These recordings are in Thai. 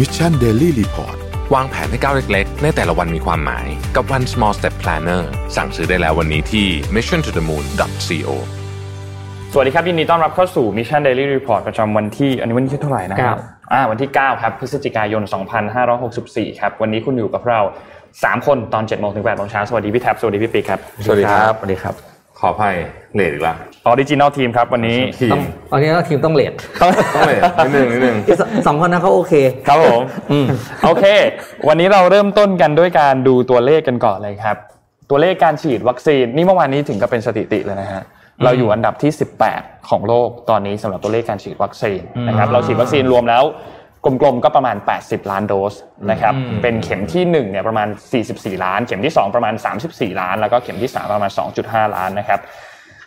Mission Daily Reportวางแผนให้ก้าวเล็กๆ ในแต่ละวันมีความหมายกับ One Small Step Planner สั่งซื้อได้แล้ววันนี้ที่ mission to the moon co สวัสดีครับยินดีต้อนรับเข้าสู่ Mission Daily Report ประจำวันที่อันนี้วันที่เท่าไหร่นะครับอ่าวันที่ 9 ครับพฤศจิกายน 2564 ครับ วันนี้คุณอยู่กับเรา 3 คนตอน7โมงถึง8โมงเช้าสวัสดีพี่แท็บสวัสดีพี่ปิ๊กครับ สวัสดีครับสวัสดีครับ ขออภัย late อีกละ original team ครับวันนี้ทีต้องมตอนนี้ก็ทีมต้องเลทต้องเลทนิดนึงนิดนึงสสองคนนั้นเขาโอเค ครับผมโอเค วันนี้เราเริ่มต้นกันด้วยการดูตัวเลขกันก่อนเลยครับ ตัวเลขการฉีดวัคซีนนี่เมื่อวานนี้ถึงกับเป็นสถิติเลยนะฮะเราอยู่อันดับที่ 18 ของโลกตอนนี้สำหรับตัวเลขการฉีดวัคซีนนะครับเราฉีดวัคซีนรวมแล้ว กลมๆก็ประมาณ 80 ล้านโดสนะครับเป็นเข็มที่1เนี่ยประมาณ 44 ล้าน เข็มที่ 2 ประมาณ 34 ล้าน แล้วก็เข็มที่ 3 ประมาณ 2.5 ล้านนะครับ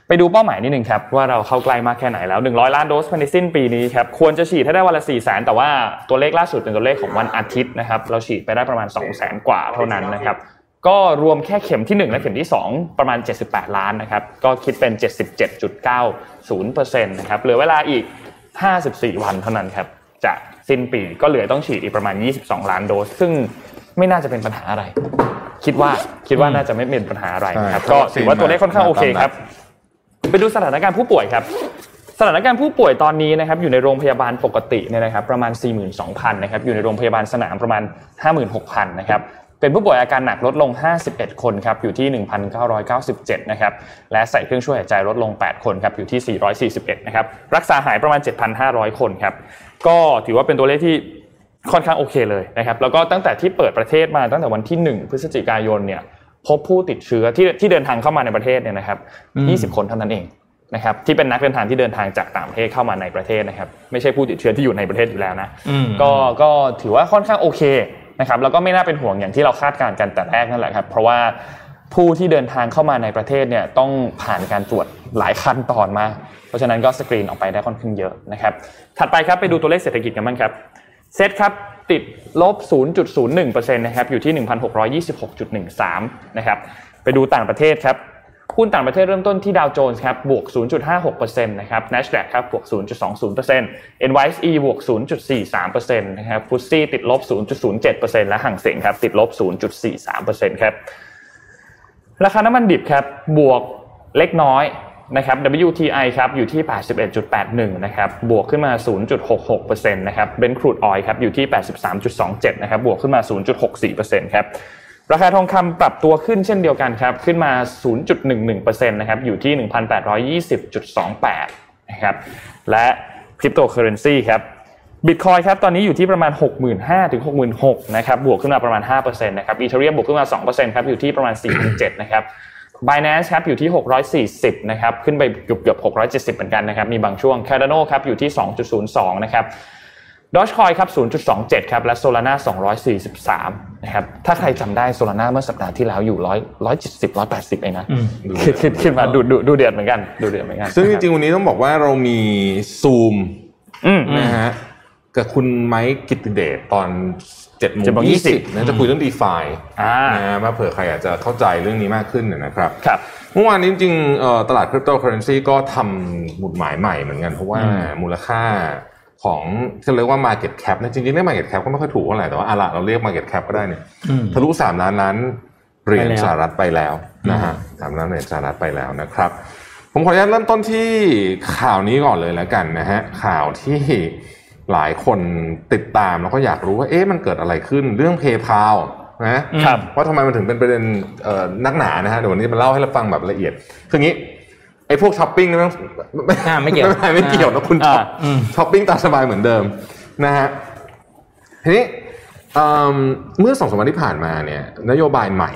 ไปดูเป้าหมายนิดนึงครับว่าเราเข้าใกล้มากแค่ไหนแล้ว 100 ล้านโดสภายในสิ้นปีนี้ครับควรจะฉีดให้ได้วันละ 4 0 0 0 0 0แต่ว่าตัวเลขล่าสุดเป็นตัวเลขของวันอาทิตย์นะครับเราฉีดไปได้ประมาณ 2 0 0 0 0 0 กว่าเท่านั้นนะครับก็รวมแค่เข็มที่ 1 และเข็มที่ 2 ประมาณ 78 ล้านนะครับก็คิดเป็น 77.90%นะครับเหลือเวลาอีก 54 วันเท่านั้นครับจะ สิ้นปีก็เหลือต้องฉีดอีกประมาณ 22 ล้านโดส ซึ่งไม่น่าจะเป็นปัญหาอะไร คิดว่าคิดว่าน่าจะไม่เป็นปัญหาอะไรนะครับใช่ก็ถือว่าตัวเลขค่อนข้างโอเคครับ ไปดูสถานการณ์ผู้ป่วยครับสถานการณ์ผู้ป่วยตอนนี้นะครับอยู่ในโรงพยาบาลปกติเนี่ยนะครับประมาณ 42,000นะครับอยู่ในโรงพยาบาลสนามประมาณ 56,000นะครับเป็นผู้ป่วยอาการหนักลดลง 51 คนครับอยู่ที่ 1,997นะครับและใส่เครื่องช่วยหายใจลดลง 8 คนครับอยู่ที่ 441นะครับรักษาหายประมาณ 7,500 คนครับ ก็ถือว่าเป็นตัวเลขที่ค่อนข้างโอเคเลยนะครับแล้วก็ตั้งแต่ที่เปิดประเทศมาตั้งแต่วันที่ 1 พฤศจิกายนเนี่ยพบผู้ติดเชื้อที่ที่เดินทางเข้ามาในประเทศเนี่ยนะครับ 20 คนเท่านั้นเองนะครับที่เป็นนักเดินทางที่เดินทางจากต่างประเทศเข้ามาในประเทศนะครับไม่ใช่ผู้ติดเชื้อที่อยู่ในประเทศอยู่แล้วนะก็ก็ถือว่าค่อนข้างโอเคนะครับแล้วก็ไม่น่าเป็นห่วงอย่างที่เราคาดการณ์กันแต่แรกนั่นแหละครับเพราะว่า ผู้ที่เดินทางเข้ามาในประเทศเนี่ยต้องผ่านการตรวจหลายขั้นตอนมา เพราะฉะนั้นก็สกรีนออกไปได้ค่อนข้างเยอะนะครับ ถัดไปครับไปดูตัวเลขเศรษฐกิจกันบ้างครับ เซตครับติดลบ 0.01%นะครับอยู่ที่ 1,626.13 นะครับ ไปดูต่างประเทศครับหุ้นต่างประเทศเริ่มต้นที่ดาวโจนส์ครับบวก 0.56%นะครับ NASDAQ ครับบวก 0.20% NYSE บวก 0.43%นะครับฟุตซี่ติดลบ 0.07%และห่างเสียงครับติดลบ 0.43%ครับ ราคาน้ำมันดิบครับบวกเล็กน้อยนะครับ WTI ครับอยู่ที่ 81.81 นะครับ บวกขึ้นมา 0.66%นะครับเบนครูดออยครับอยู่ที่ 83.27 นะครับ บวกขึ้นมา 0.64%ครับ ราคาทองคำปรับตัวขึ้นเช่นเดียวกันครับ ขึ้นมา 0.11%นะครับ อยู่ที่ 1,820.28 นะครับ และคริปโตเคอเรนซีครับ บิตคอยครับตอนนี้อยู่ที่ประมาณ 65,000ถึง66,000นะครับบวกขึ้นมาประมาณ5%นะครับอีเทเรียมบวกขึ้นมา2%ครับอยู่ที่ประมาณ4,700นะครับ Binance ครับอยู่ที่ 640 นะครับ ขึ้นไปเกือบเกือบ670 เหมือนกันนะครับ มีบางช่วง Cardano ครับอยู่ที่ 2.02 นะครับ Dogecoin ครับ 0.27 ครับ และ Solana 243 นะครับ ถ้าใครจำได้ Solana เมื่อสัปดาห์ที่แล้วอยู่ 100 170 180 เองนะขึ้นขึ้นขึ้นมาดูดูดูเดือดเหมือนกัน ดูเดือดเหมือนกัน ซึ่งจริงๆ วันนี้ต้องบอกว่าเรามีซูมอืมนะฮะ กับคุณไมค์กิตติเดชตอน7จ็ดโม7โมงงยี่สิบ20นะจะคุยเรื่อง DeFi อ่านะฮะมาเผื่อใครอยากจะเข้าใจเรื่องนี้มากขึ้นเนี่ยนะครับครับเมื่อวานนี้จริงๆเอ่อตลาดคริปโตเคอเรนซีก็ทำหมุดหมายใหม่เหมือนกัน เพราะว่ามูลค่าของที่เรียกว่า Market Cap นะจริงๆเรียก Market Cap ก็ไม่ค่อยถูกเท่าไหร่แต่ว่าอะละเราเรียก Market Cap ก็ได้เนี่ยทะลุสามล้านล้านเหรียญไปแล้วสหรัฐไปแล้วนะฮะสามล้านเหรียญสหรัฐไปแล้วนะครับ ผมขออนุญาตเริ่มต้นที่ข่าวนี้ก่อนเลยแล้วกันนะฮะข่าวที่ หลายคนติดตามแล้วก็อยากรู้ว่าเอ๊ะมันเกิดอะไรขึ้นเรื่อง PayPal นะครับว่าทำไมมันถึงเป็นประเด็นเอ่อนักหนานะฮะเดี๋ยววันนี้มาเล่าให้เราฟังแบบละเอียดคืองี้ไอ้พวกช้อปปิ้งนี่มันไม่อ่าไม่เกี่ยวไม่ไม่เกี่ยวนะคุณช้อปอ่าช้อปปิ้งตามสบายเหมือนเดิมนะฮะทีนี้เอิ่มเมื่อสองสามวันที่ผ่านมาเนี่ย นโยบายใหม่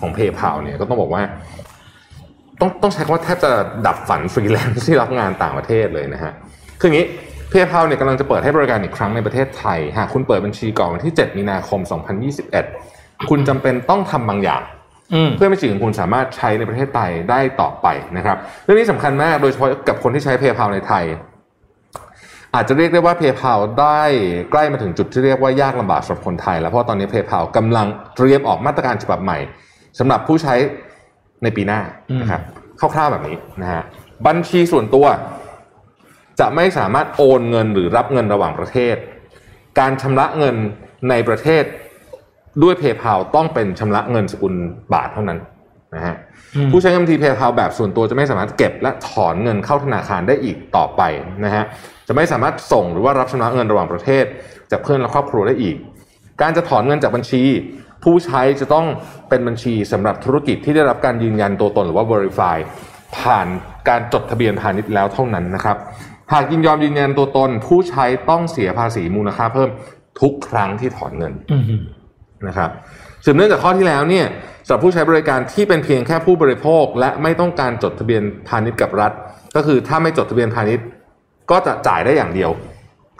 ของ PayPal เนี่ยก็ต้องบอกว่า ต้องต้องใช้คำว่าแทบจะดับฝันฟรีแลนซ์ที่รับงานต่างประเทศเลยนะฮะคืออย่างนี้ PayPal เนี่ยกำลังจะเปิดให้บริการอีกครั้งในประเทศไทย หากคุณเปิดบัญชีก่อนวันที่ 7 มีนาคม 2021 คุณจำเป็นต้องทำบางอย่างอืมเพื่อให้บัญชีของคุณสามารถใช้ในประเทศไทยได้ต่อไปนะครับ เรื่องนี้สำคัญมากโดยเฉพาะกับคนที่ใช้ PayPal ในไทย อาจจะเรียกได้ว่า PayPal ได้ใกล้มาถึงจุดที่เรียกว่ายากลำบากสำหรับคนไทย แล้วเพราะตอนนี้ PayPal กำลังเตรียมออกมาตรการฉบับใหม่สำหรับผู้ใช้ในปีหน้านะครับคร่าวๆแบบนี้นะฮะบัญชีส่วนตัว จะไม่สามารถโอนเงินหรือรับเงินระหว่างประเทศ การชำระเงินในประเทศด้วย PayPal ต้องเป็นชำระเงินสกุลบาทเท่านั้นนะฮะอืมผู้ใช้เงินบัญชี PayPal แบบส่วนตัวจะไม่สามารถเก็บและถอนเงินเข้าธนาคารได้อีกต่อไปนะฮะจะไม่สามารถส่งหรือว่ารับชำระเงินระหว่างประเทศ จากเพื่อนและครอบครัวได้อีก การจะถอนเงินจากบัญชี ผู้ใช้จะต้องเป็นบัญชีสำหรับธุรกิจที่ได้รับการยืนยันตัวตนหรือว่า verify ผ่านการจดทะเบียนพาณิชย์แล้วเท่านั้นนะครับ หากยินยอมยืนยันตัวตน ผู้ใช้ต้องเสียภาษีมูลค่าเพิ่มทุกครั้งที่ถอนเงินอืมนะครับสืบเนื่องจากข้อที่แล้วเนี่ยสำหรับผู้ใช้บริการที่เป็นเพียงแค่ผู้บริโภค และไม่ต้องการจดทะเบียนพาณิชย์กับรัฐ ก็คือถ้าไม่จดทะเบียนพาณิชย์ ก็จะจ่ายได้อย่างเดียว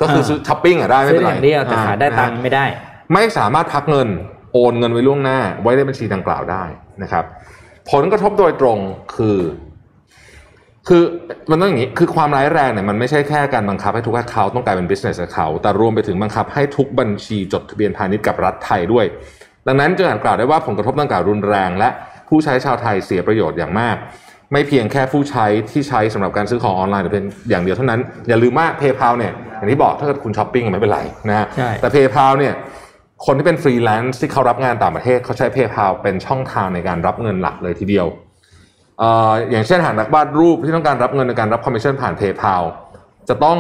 ก็คือซื้อช้อปปิ้งอะได้ไม่ซื้อเป็นอไรย่างเดียวแต่หาได้ตังค์นะฮะไม่ได้ ไม่สามารถพักเงินโอนเงินไว้ล่วงหน้า ไว้ในบัญชีดังกล่าวได้นะครับ ผลกระทบโดยตรงคือ คือมันต้องอย่างนี้คือความร้ายแรงเนี่ยมันไม่ใช่แค่การบังคับให้ทุก account ต้องกลายเป็น business account แต่รวมไปถึงบังคับให้ทุกบัญชีจดทะเบียนพาณิชย์กับรัฐไทยด้วย ดังนั้นจึงอาจกล่าวได้ว่าผลกระทบดังกล่าวรุนแรง และผู้ใช้ชาวไทยเสียประโยชน์อย่างมาก ไม่เพียงแค่ผู้ใช้ที่ใช้สำหรับการซื้อของออนไลน์แต่เพียงอย่างเดียวเท่านั้น อย่าลืมว่า PayPal เนี่ยอย่างที่บอกถ้าเกิดคุณช้อปปิ้งไม่เป็นไรนะฮะใช่แต่ PayPal เนี่ยคนที่เป็นฟรีแลนซ์ที่เขารับงานต่างประเทศเขาใช้ PayPal เป็นช่องทางในการรับเงินหลักเลยทีเดียวเอ่ออย่างเช่นหากนักวาดรูปที่ต้องการรับเงินในการรับคอมมิชชั่นผ่าน PayPal จะต้อง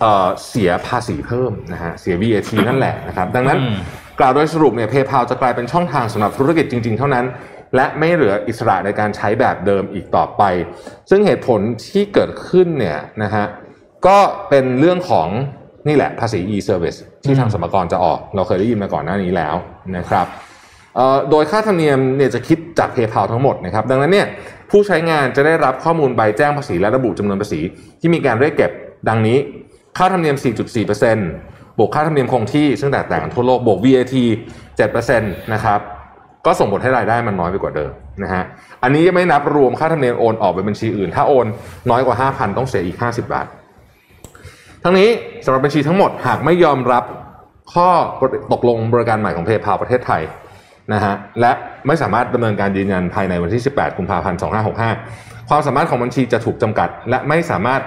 เอ่อเสียภาษีเพิ่มนะฮะเสีย VAT นั่นแหละนะครับ ดังนั้นอืมกล่าวโดยสรุปเนี่ย PayPal จะกลายเป็นช่องทางสำหรับธุรกิจจริง ๆ เท่านั้น และไม่เหลืออิสระในการใช้แบบเดิมอีกต่อไป ซึ่งเหตุผลที่เกิดขึ้นเนี่ยนะฮะก็เป็นเรื่องของนี่แหละภาษี e-service ที่ทางสมรกรจะออก เราเคยได้ยินมาก่อนหน้านี้แล้วนะครับเอ่อ โดยค่าธรรมเนียมเนี่ยจะคิดจาก PayPal ทั้งหมดนะครับดังนั้นเนี่ยผู้ใช้งานจะได้รับข้อมูลใบแจ้งภาษีและระบุจำนวนภาษี ที่มีการเรียกเก็บดังนี้ ค่าธรรมเนียม 4.4%บวกค่าธรรมเนียมคงที่ซึ่งแตกต่างกันทั่วโลกบวก VAT 7%นะครับก็ส่งผลให้รายได้มันน้อยไปกว่าเดิมนะฮะอันนี้ยังไม่นับรวมค่าธรรมเนียมโอนออกไปบัญชีอื่น ถ้าโอนน้อยกว่า 5,000 ต้องเสียอีก 50 บาท ทั้งนี้สำหรับบัญชีทั้งหมดหากไม่ยอมรับข้อตกลงบริการใหม่ของ PayPal ประเทศไทย นะฮะและไม่สามารถดำเนินการยืนยันภายในวันที่ 18 กุมภาพันธ์ 2565 ความสามารถของบัญชีจะถูกจำกัด และไม่สามารถ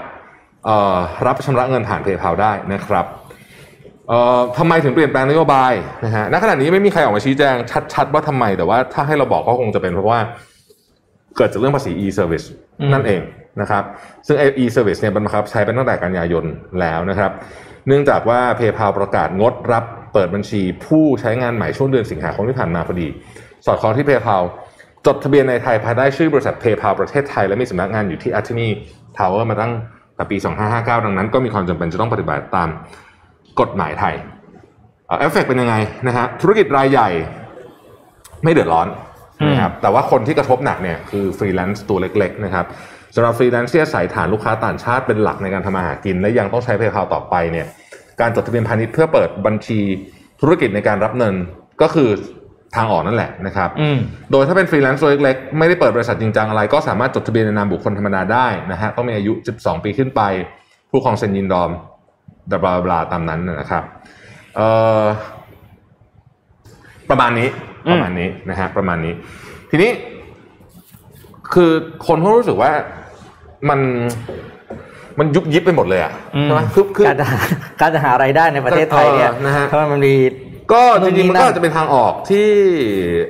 เอ่อรับชำระเงินผ่าน PayPal ได้นะครับเอ่อทำไมถึงเปลี่ยนแปลงนโยบายนะฮะณขณะนี้ไม่มีใครออกมาชี้แจงชัดๆว่าทำไม แต่ว่าถ้าให้เราบอกก็คงจะเป็นเพราะว่าเกิดจากเรื่องภาษี e-service อืมนั่นเองนะครับซึ่งไอ้ e-service เนี่ยมันบังคับใช้เป็นตั้งแต่กันยายนแล้วนะครับ เนื่องจากว่า PayPal ประกาศงดรับ เปิดบัญชีผู้ใช้งานใหม่ช่วงเดือนสิงหาคมที่ผ่านมาพอดี สอดคล้องที่ PayPal จดทะเบียนในไทยภายใต้ชื่อบริษัท PayPal ประเทศไทยและมีสำนักงานอยู่ที่ a t t o r n e y Tower มาตั้งแต่ปี 2559 ดังนั้นก็มีความจำเป็นจะต้องปฏิบัติตามกฎหมายไทยเอฟเฟกเป็นยังไงนะฮะธุรกิจรายใหญ่ไม่เดือดร้อนนะครับแต่ว่าคนที่กระทบหนักเนี่ยคือฟรีแลนซ์ตัวเล็กๆนะครับสำหรับฟรีแลนซ์ที่อาศัยฐานลูกค้าต่างชาติเป็นหลักในการทำมาหากิน และยังต้องใช้ PayPal ต่อไปเนี่ย การจดทะเบียนพาณิชย์เพื่อเปิดบัญชีธุรกิจในการรับเงินก็คือทางออกนั่นแหละนะครับอืมโดยถ้าเป็นฟรีแลนซ์ตัวเล็กๆ ไม่ได้เปิดบริษัทจริงจังอะไร ก็สามารถจดทะเบียนในนามบุคคลธรรมดาได้นะฮะต้องมีอายุ 12 ปีขึ้นไป ผู้ครองเซ็นยินยอมบลาบลาตามนั้นนะครับเอ่อประมาณนี้ประมาณนี้นะฮะประมาณนี้ ทีนี้ คือคนเขารู้สึกว่ามัน มันยุบยิบไปหมดเลยอะอืมใช่ไหมคือคือการจะหาการจะหารายได้ในประเทศไทยเนี่ยเออนะฮะเพราะมันมีนู่นนี่ริงๆมันก็อาจจะเป็นทางออกที่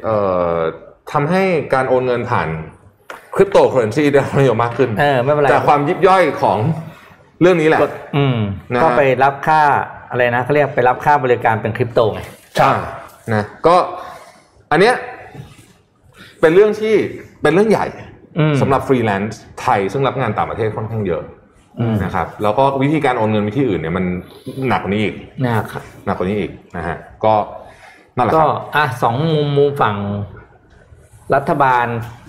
เอ่อทำให้การโอนเงินผ่านคริปโตเคอเรนซีได้รับนิยมมากขึ้นเออไม่เป็นไรจากความยิบย่อยของเรื่องนี้แหละอืมนะฮะก็ไปรับค่าอะไรนะเขาเรียกไปรับค่าบริการเป็นคริปโตไงใช่นะก็อันเนี้ยเป็นเรื่องที่เป็นเรื่องใหญ่อืมสำหรับฟรีแลนซ์ไทยซึ่งรับงานต่างประเทศค่อนข้างเยอะอืม นะครับแล้วก็วิธีการโอนเงินวิธีอื่นเนี่ยมันหนักกว่านี้อีกนะครับหนักกว่านี้อีกนะฮะก็นั่นแหละคก็รับอะสองมุมมุมฝั่งรัฐบาล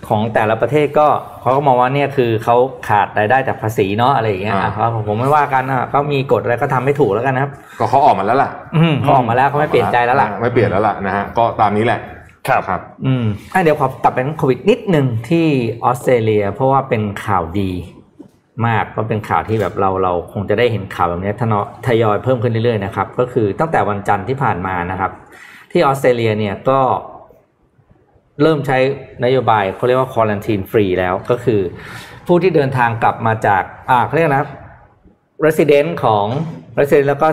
ของแต่ละประเทศก็เขาก็มองว่าเนี่ยคือเขาขาดรายได้จากภาษีเนาะอะไรอย่างเงี้ยอ่าอะเขาผมไม่ว่ากันนะเขามีกฎอะไรก็ทำไม่ถูกแล้วกันนะครับ ก็เขาออกมาแล้วล่ะอืมเขาออกมาแล้วเขาไม่เปลี่ยนใจแล้วล่ะไม่เปลี่ยนแล้วล่ะนะฮะก็ตามนี้แหละครับครับ อืมอะเดี๋ยวขอกลับไปเรื่องโควิดนิดหนึ่งที่ออสเตรเลีย เพราะว่าเป็นข่าวดี มากก็เป็นข่าวที่แบบเราเราคงจะได้เห็นข่าวแบบนี้ทนทยอยเพิ่มขึ้นเรื่อยๆนะครับ ก็คือตั้งแต่วันจันทร์ที่ผ่านมานะครับ ที่ออสเตรเลียเนี่ยก็เริ่มใช้นโยบายเขาเรียกว่าควอลันทีนฟรีแล้วก็คือ ผู้ที่เดินทางกลับมาจากอ่าเขาเรียกนะ resident ของ resident แล้วก็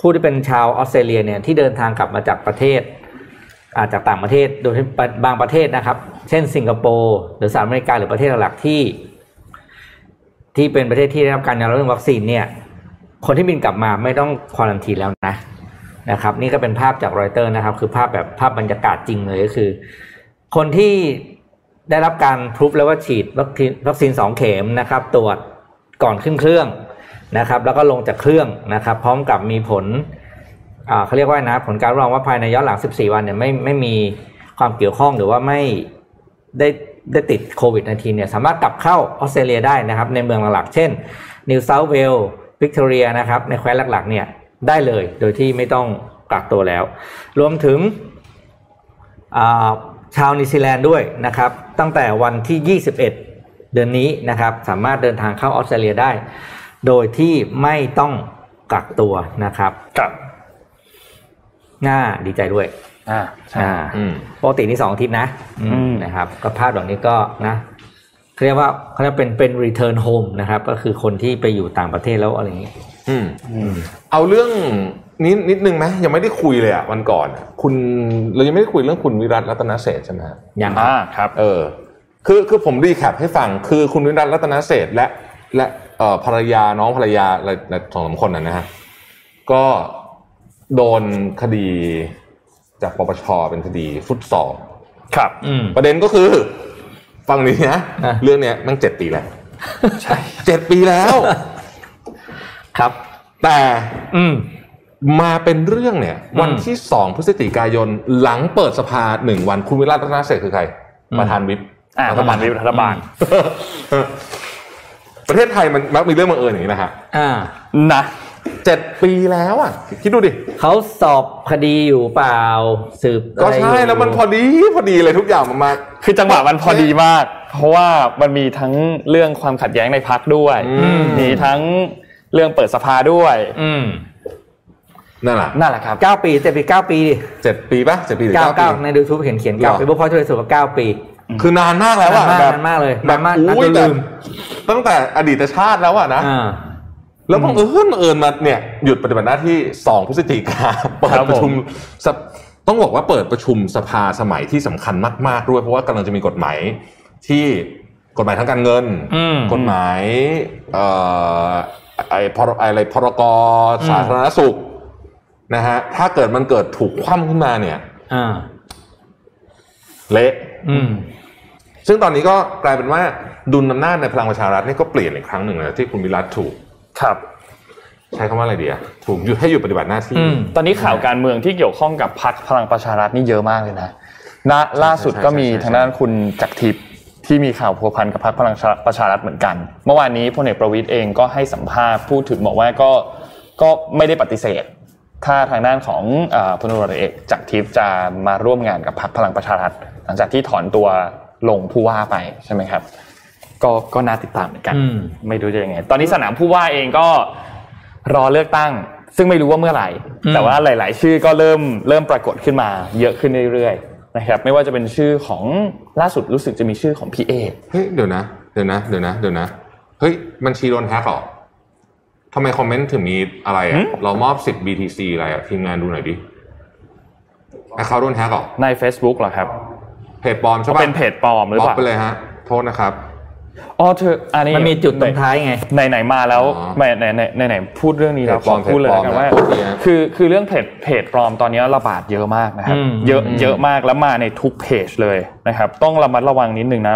ผู้ที่เป็นชาวออสเตรเลียเนี่ยที่เดินทางกลับมาจากประเทศอาจจากต่างประเทศโดยบางประเทศนะครับ เช่นสิงคโปร์หรือสหรัฐอเมริกาหรือประเทศหลักที่ ที่เป็นประเทศที่ได้รับการยอมรับเรื่องวัคซีนเนี่ย คนที่บินกลับมาไม่ต้อง quarantine แล้วนะนะครับ นี่ก็เป็นภาพจากรอยเตอร์นะครับ คือภาพแบบภาพบรรยากาศจริงเลยก็คือ คนที่ได้รับการ proof แล้วว่าฉีดวัคซีนวัคซีนสองเข็มนะครับ ตรวจก่อนขึ้นเครื่องนะครับ แล้วก็ลงจากเครื่องนะครับ พร้อมกับมีผลอ่าเขาเรียกว่านะผลการรับรองว่าภายในย้อนหลัง 14 วันเนี่ยไม่ไม่มีความเกี่ยวข้องหรือว่าไม่ได้ ได้ติดโควิด -19 เนี่ยสามารถกลับเข้าออสเตรเลียได้นะครับในเมืองหลักๆ เช่นนิวเซาท์เวลส์วิกตอเรียนะครับในแคว้นหลักๆ เนี่ยได้เลยโดยที่ไม่ต้องกักตัวแล้ว รวมถึงอ่าชาวนิวซีแลนด์ด้วยนะครับ ตั้งแต่วันที่ 21 เดือนนี้นะครับ สามารถเดินทางเข้าออสเตรเลียได้ โดยที่ไม่ต้องกักตัวนะครับครับน่าดีใจด้วย อ่าใช่อ่าอืมปกตินี่สองอาทิตย์นะอืมอืมนะครับ ก็ภาพเหล่านี้ก็นะเขาเรียกว่าเขาเรียกเป็นเป็น return home นะครับ ก็คือคนที่ไปอยู่ต่างประเทศแล้วอะไรอย่างนี้ อืมเอาเรื่องนี้นิดนึงไหมยังไม่ได้คุยเลยอะวันก่อนอะคุณเรายังไม่ได้คุยเรื่องคุณวิรัตรัตนเศรษฐ์ใช่ไหมฮะอย่างอ่าครับ เออ คือคือผมรีแคปให้ฟัง คือคุณวิรัตรัตนเศรษฐ์และและเอ่อภรรยาน้องภรรยาอะไรอะไรสองสามคนน่ะนะฮะก็โดนคดี จากปปชเป็นคดีฟุตซอลครับอืมประเด็นก็คือฟังนี้นะอะเรื่องเนี้ยแมันเจ็ดปีแล้วใช่เจ็ดปีแล้ว ครับ แต่อืมมาเป็นเรื่องเนี่ยอืมวันที่สองพฤศจิกายนหลังเปิดสภาหนึ่งวันคุณวิรัตรัตนเศรษฐ์คือใครอืมประธานวิปอ่าประธานวิปรัฐบาล ประเทศไทยมันมักมีเรื่องบังเอิญอย่างนี้นะฮะอ่านะ เจ็ดปีแล้วอะ คิดดูดิ เขาสอบคดีอยู่เปล่า สืบก็อะไรใช่อยู่แล้วมันพอดีพอดีเลยทุกอย่างมันมา คือจังหวะมันพอดีมาก เพราะว่ามันมีทั้งเรื่องความขัดแย้งในพักด้วย อืม มีทั้งเรื่องเปิดสภาด้วย อืม นั่นแหละนั่นแหละครับ เก้าปีเจ็ดปีเก้าปีดิเจ็ดปีปะเจ็ดปีหรือเก้าเก้าเก้าปี ในดูทูบเขียนเขียนเก้าหรอ ปีพวกพ่อช่วยสุดว่าเก้าปีคือนานมากแล้วอะนานมากแบบนานมากเลยแบบนานมากอุ้ยนานจนแบลืบมตั้งแต่อดีตชาติแล้วอะนะอ่า แล้วบังเอิญบังเอิญมาเนี่ยหยุดปฏิบัติหน้าที่สองพฤศจิกาเปิดครับผมประชุมสภต้องบอกว่าเปิดประชุมสภาสมัยที่สำคัญมาก ๆ ด้วย เพราะว่ากำลังจะมีกฎหมายที่กฎหมายทางการเงินอืมกฎหมายเอ่อไอ้พรอะไรพรกอืมสาธารณสุขนะฮะถ้าเกิดมันเกิดถูกคว่ำขึ้นมาเนี่ยอ่าเละอืมซึ่งตอนนี้ก็กลายเป็นว่าดุลอำนาจในพลังประชารัฐนี่ก็เปลี่ยนอีกครั้งหนึ่งนะที่คุณวิรัตถูก ครับใช้คำว่าอะไรดีอะถูกหยุดให้หยุดปฏิบัติหน้าที่อืมตอนนี้ข่าวการเมืองที่เกี่ยวข้องกับพรรคพลังประชารัฐนี่เยอะมากเลยนะณล่าสุดก็มีทางด้านคุณจักรทิพย์ที่มีข่าวพัวพันกับพรรคพลังประชารัฐเหมือนกัน เมื่อวานนี้พลเอกประวิตยเองก็ให้สัมภาษณ์พูดถึงบอกว่าก็ก็ไม่ได้ปฏิเสธ ถ้าทางด้านของเอ่อพลตำรวจเอกจักรทิพย์จะมาร่วมงานกับพรรคพลังประชารัฐหลังจากที่ถอนตัวลงผู้ว่าไปใช่ไหมครับ ก็ก็น่าติดตามเหมือนกันอืมไม่รู้จะยังไง ตอนนี้สนามผู้ว่าเองก็รอเลือกตั้ง ซึ่งไม่รู้ว่าเมื่อไหร่อืมแต่ว่าหลาย ๆ ชื่อก็เริ่มเริ่มปรากฏขึ้นมา เยอะขึ้นเรื่อย ๆ นะครับ ไม่ว่าจะเป็นชื่อของล่าสุดรู้สึกจะมีชื่อของพี่เอเฮ้ยเดี๋ยวนะเดี๋ยวนะเดี๋ยวนะเดี๋ยวนะเฮ้ยบัญชีโดนแฮกเหรอทำไมคอมเมนต์ถึงมีอะไรหึอะเรามอบสิทธิ์ BTC อะไรอะทีมงานดูหน่อยดิแอคเคาท์โดนแฮกเหรอใน Facebook เหรอครับเพจปลอมใช่ปะเป็นเพจปลอมหรือบล็อเปกล่าไปเลยฮะโทษนะครับ อ๋อเธออันนี้มันมีจุดตรงท้ายไงไหนไหนๆมาแล้วอ๋อไหนไหนไหนไหนไหนพูดเรื่องนี้แล้วเพจปลขออมพูดเลยแล้วกันเพจปลอมว่านะโทษทีนะคือคือเรื่องเพจเพจปลอมตอนนี้ระบาดเยอะมากนะครับอืมเยอะอืมเยอะมากแล้วมาในทุกเพจเลยนะครับ ต้องระมัดระวังนิดนึงนะ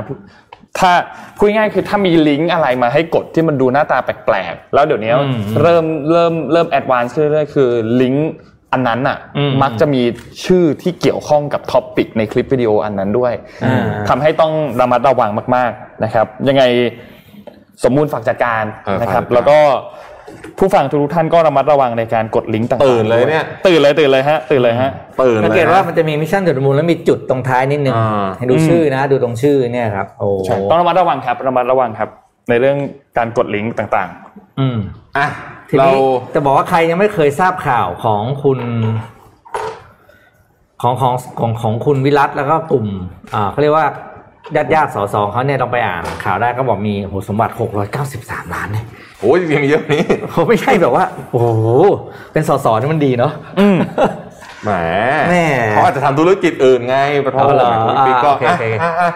ถ้าพูดง่ายๆคือถ้ามีลิงก์อะไรมาให้กดที่มันดูหน้าตาแปลกๆ แล้วเดี๋ยวนี้อืมเริ่มเริ่มเริ่ม advance เรื่อยๆคือลิงก์ อันนั้นอะอืมมักจะมีชื่อที่เกี่ยวข้องกับ topic ในคลิปวิดีโออันนั้นด้วยอ่าทำให้ต้องระมัดระวังมาก ๆนะครับ ยังไงสมมูลฝากจัดการเออนะครับฝากจัดการแล้วก็ผู้ฟังทุกท่านก็ระมัดระวังในการกดลิงก์ต่างๆตื่นเลยเนี่ยตื่นเลยตื่นเลยฮะตื่นเลยฮะตื่นสังเลเกยตนะว่ามันจะมีมิชชั่นจุดมูลแล้วมีจุดตรงท้ายนิดนึงอ่าให้ดูชื่อนะ ดูตรงชื่อเนี่ยครับโอ้ใช่ต้องระมัดระวังครับระมัดระวังครับ ในเรื่องการกดลิงก์ต่างอืมอะ ทีเรานี้จะบอกว่าใครยังไม่เคยทราบข่าวของคุณ ของของของของคุณวิรัตแล้วก็กลุ่มอ่าเขาเรียกว่าญาติญาติสอสอเขาเนี่ยต้องไปอ่านข่าวได้ก็บอกมีโหสมบัติ 693 ล้านเนี่ยโอ้ยยังมีเยอะนี้เขาไม่ใช่แบบว่า โอ้โหเป็นสอสอนี่มันดีเนาะอืมแหมแหมเขาอาจจะทำธุรกิจอื่นไงประทอ๋อเหรอปิ๊กก็อ่าโอเคโอเคอะอะอะ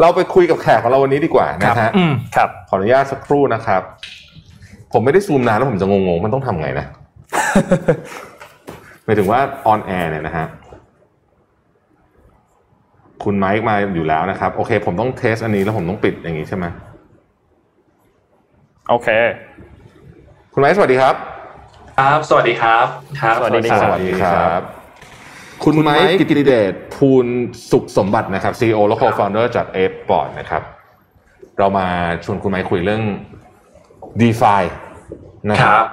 เราไปคุยกับแขกของเราวันนี้ดีกว่านะฮะอืมครับขออนุญาตสักครู่นะครับ ผมไม่ได้ซูมนานแล้วผมจะงงๆ มันต้องทำไงนะหมายถึงว่า on air เนี่ยนะฮะคุณไมค์มาอยู่แล้วนะครับ โอเค ผมต้อง test อันนี้แล้วผมต้องปิดอย่างนี้ใช่ไหมโอเค คุณไมค์สวัสดีครับ ครับ สวัสดีครับ ครับ สวัสดีครับ สวัสดีครับ คุณไมค์กิติเดชภูลสุขสมบัตินะครับ CEO และ Co-founder จาก a p e b o a r d นะครับ เรามาชวนคุณไมค์คุยเรื่อง DeFi นะคครัรับบ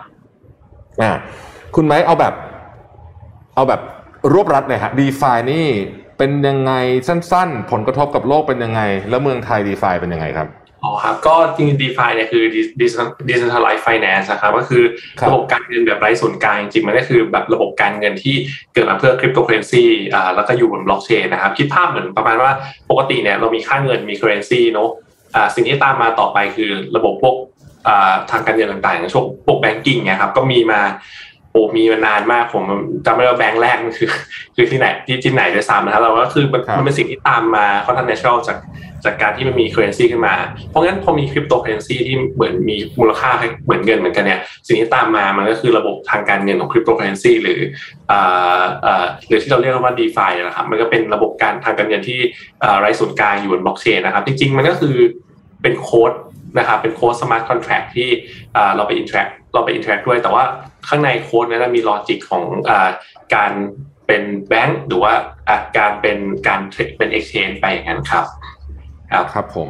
อ่าคุณไมค์เอาแบบ เอาแบบรวบรัดเลยฮะ DeFi นี่เป็นยังไงสั้นๆ ผลกระทบกับโลกเป็นยังไง แล้วเมืองไทย DeFi เป็นยังไงครับอ๋อครับก็จริงๆ DeFi เนี่ยคือ Decentralized Finance นะครับก็คือครับระบบการเงินแบบไร้ศูนย์กลางจริงๆมันก็คือแบบระบบการเงินที่เกิดมาเพื่อคริปโตเคอเรนซีอ่าแล้วก็อยู่บนบล็อกเชนนะครับคิดภาพเหมือนประมาณว่าปกติเนี่ยเรามีค่าเงินมี currency เนาะอ่าสิ่งที่ตามมาต่อไปคือระบบพวกอ่า ทางการเงินต่างๆอย่างช่วงพวก banking เนี่ยครับก็มีมาโอ้มีมานานมากผมจำไม่ได้ว่าแบงก์แรกมันคือ คือที่ไหนที่ที่ไหนด้วยซ้ำนะครับเราก็คือมันครับมันเป็นสิ่งที่ตามมาค่อนข้าง natural จากจากการที่มันมี currency ขึ้นมา เพราะงั้นพอมีคริปโตเคอเรนซีที่เหมือนมีมูลค่าเหมือนเงินเหมือนกันเนี่ยสิ่งที่ตามมามันก็คือระบบทางการเงินของคริปโตเคอเรนซีหรืออ่าอ่าหรือที่เราเรียกว่า DeFi นะครับมันก็เป็นระบบการทางการเงินที่อ่าไร้ศูนย์กลางอยู่บนบล็อกเชนนะครับ จริง ๆ มันก็คือเป็นโค้ด นะครับเป็นโค้ด smart contract ที่เราไปอินแทร c เราไปอินแทร c ด้วย แต่ว่าข้างในโค้ดนั้นมี logic ของอการเป็นแบงก์หรือว่าการเป็นการเทรดเป็น exchange ไปอย่างนั้นครับครับครับผม